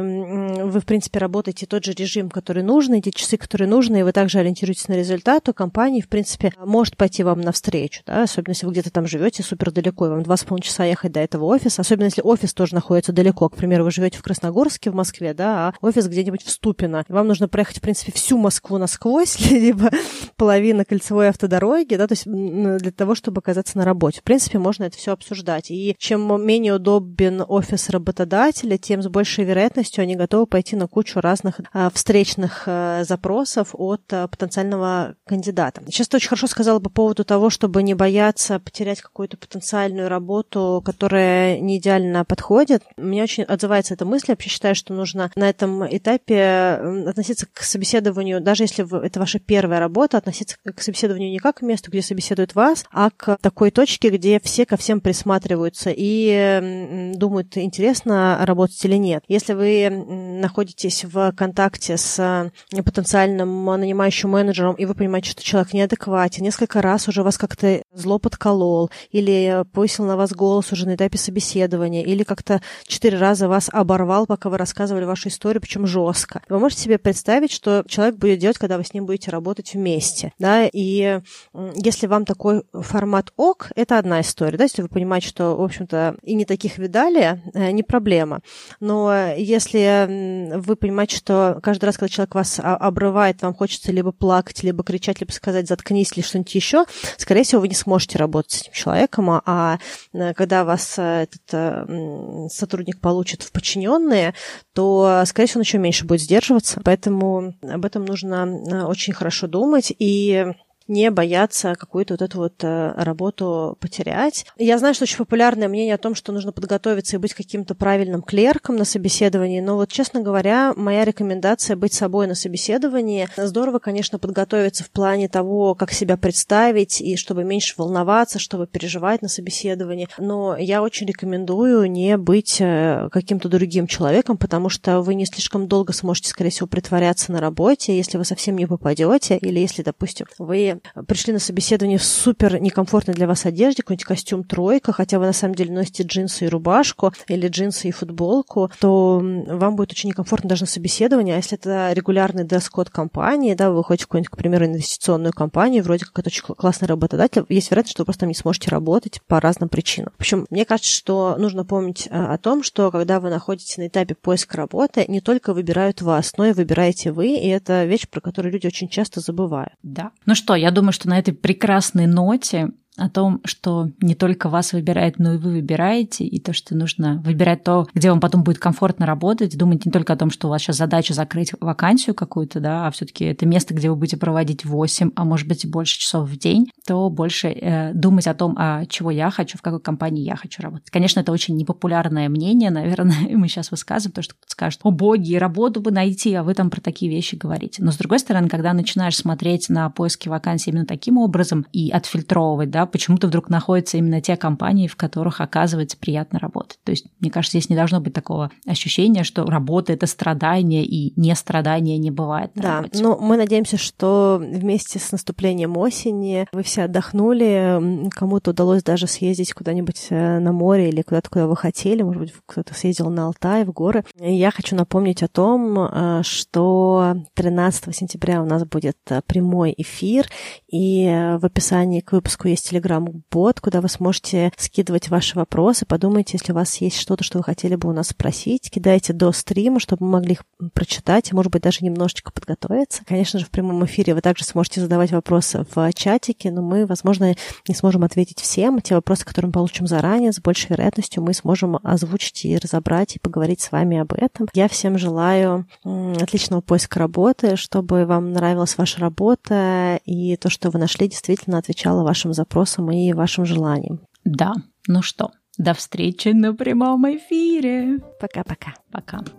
вы, в принципе, работаете тот же режим, который нужен, эти часы, которые нужны, и вы также ориентируетесь на результат, то компания, в принципе, может пойти вам навстречу, да? особенно если вы где-то там живете супер далеко, и вам два с половиной часа ехать до этого офиса, особенно если офис тоже находится далеко. К примеру, вы живете в Красногорске, в Москве, да, а офис где-нибудь в Ступино. Вам нужно проехать, в принципе, всю Москву насквозь, либо половина кольцевой автодороги, да, то есть для того, чтобы оказаться на работе. В принципе, можно это все обсуждать. И чем менее удобен офис работодателя, тем с большей вероятностью они готовы пойти на кучу разных а, встречных а, запросов от а, потенциального кандидата. Сейчас ты очень хорошо сказала по поводу того, чтобы не бояться потерять какую-то потенциальную работу, которая не идеально подходит. Мне очень отзывается эта мысль. Я вообще считаю, что нужно на этом этапе относиться к собеседованию, даже если это ваша первая работа, относиться к собеседованию не как к месту, где собеседуют вас, а к такой точке, где все ко всем присматриваются и думают, интересно работать или нет. Если вы находитесь в контакте с потенциальным нанимающим менеджером, и вы понимаете, что человек неадекватен, несколько раз уже вас как-то зло подколол, или повысил на вас голос уже на этапе собеседования, или как-то четыре раза вас оборвал, пока вы рассказывали вашу историю, причем жестко. Вы можете себе представить, что человек будет делать, когда вы с ним будете работать вместе, да, и если вам такой формат ок, это одна история, да, если вы понимаете, что, в общем-то, и не таких видали, э, не проблема. Но если вы понимаете, что каждый раз, когда человек вас обрывает, вам хочется либо плакать, либо кричать, либо сказать «заткнись» или что-нибудь еще, скорее всего, вы не сможете работать с этим человеком, а, а э, когда вас э, этот сотрудник получит в подчиненные, то, скорее всего, он еще меньше будет сдерживаться. Поэтому об этом нужно очень хорошо думать. И не бояться какую-то вот эту вот э, работу потерять. Я знаю, что очень популярное мнение о том, что нужно подготовиться и быть каким-то правильным клерком на собеседовании, но вот, честно говоря, моя рекомендация быть собой на собеседовании. Здорово, конечно, подготовиться в плане того, как себя представить, и чтобы меньше волноваться, чтобы переживать на собеседовании, но я очень рекомендую не быть э, каким-то другим человеком, потому что вы не слишком долго сможете, скорее всего, притворяться на работе, если вы совсем не попадете, или если, допустим, вы пришли на собеседование в супер некомфортной для вас одежде, какой-нибудь костюм тройка, хотя вы на самом деле носите джинсы и рубашку или джинсы и футболку, то вам будет очень некомфортно даже на собеседовании. А если это регулярный дресс-код компании, да, вы ходите в какую-нибудь, к примеру, инвестиционную компанию, вроде как это очень классный работодатель, есть вероятность, что вы просто там не сможете работать по разным причинам. В общем, мне кажется, что нужно помнить а, о том, что когда вы находитесь на этапе поиска работы, не только выбирают вас, но и выбираете вы, и это вещь, про которую люди очень часто забывают. Да. Ну что, я я думаю, что на этой прекрасной ноте о том, что не только вас выбирает, но и вы выбираете, и то, что нужно выбирать то, где вам потом будет комфортно работать, думать не только о том, что у вас сейчас задача закрыть вакансию какую-то, да, а все таки это место, где вы будете проводить 8, а может быть и больше часов в день, то больше э, думать о том, а чего я хочу, в какой компании я хочу работать. Конечно, это очень непопулярное мнение, наверное, мы сейчас высказываем, то, что кто-то скажет, о боги, работу бы найти, а вы там про такие вещи говорите. Но с другой стороны, когда начинаешь смотреть на поиски вакансий именно таким образом и отфильтровывать, да, почему-то вдруг находятся именно те компании, в которых оказывается приятно работать. То есть, мне кажется, здесь не должно быть такого ощущения, что работа — это страдание, и не страдания не бывает. да, работе. но мы надеемся, что вместе с наступлением осени вы все отдохнули, кому-то удалось даже съездить куда-нибудь э, на море или куда-то, куда вы хотели, может быть, кто-то съездил на Алтай, в горы. Я хочу напомнить о том, э, что 13 сентября у нас будет э, прямой эфир, и в описании к выпуску есть телеграм-бот, куда вы сможете скидывать ваши вопросы. Подумайте, если у вас есть что-то, что вы хотели бы у нас спросить, кидайте до стрима, чтобы мы могли их прочитать и, может быть, даже немножечко подготовиться. Конечно же, в прямом эфире вы также сможете задавать вопросы в чатике, но мы, возможно, не сможем ответить всем. Те вопросы, которые мы получим заранее, с большей вероятностью мы сможем озвучить и разобрать, и поговорить с вами об этом. Я всем желаю отличного поиска работы, чтобы вам нравилась ваша работа, и то, что вы нашли, действительно отвечало вашим запросам и вашим желаниям. Да, ну что, до встречи на прямом эфире. Пока-пока. Пока. -пока. Пока.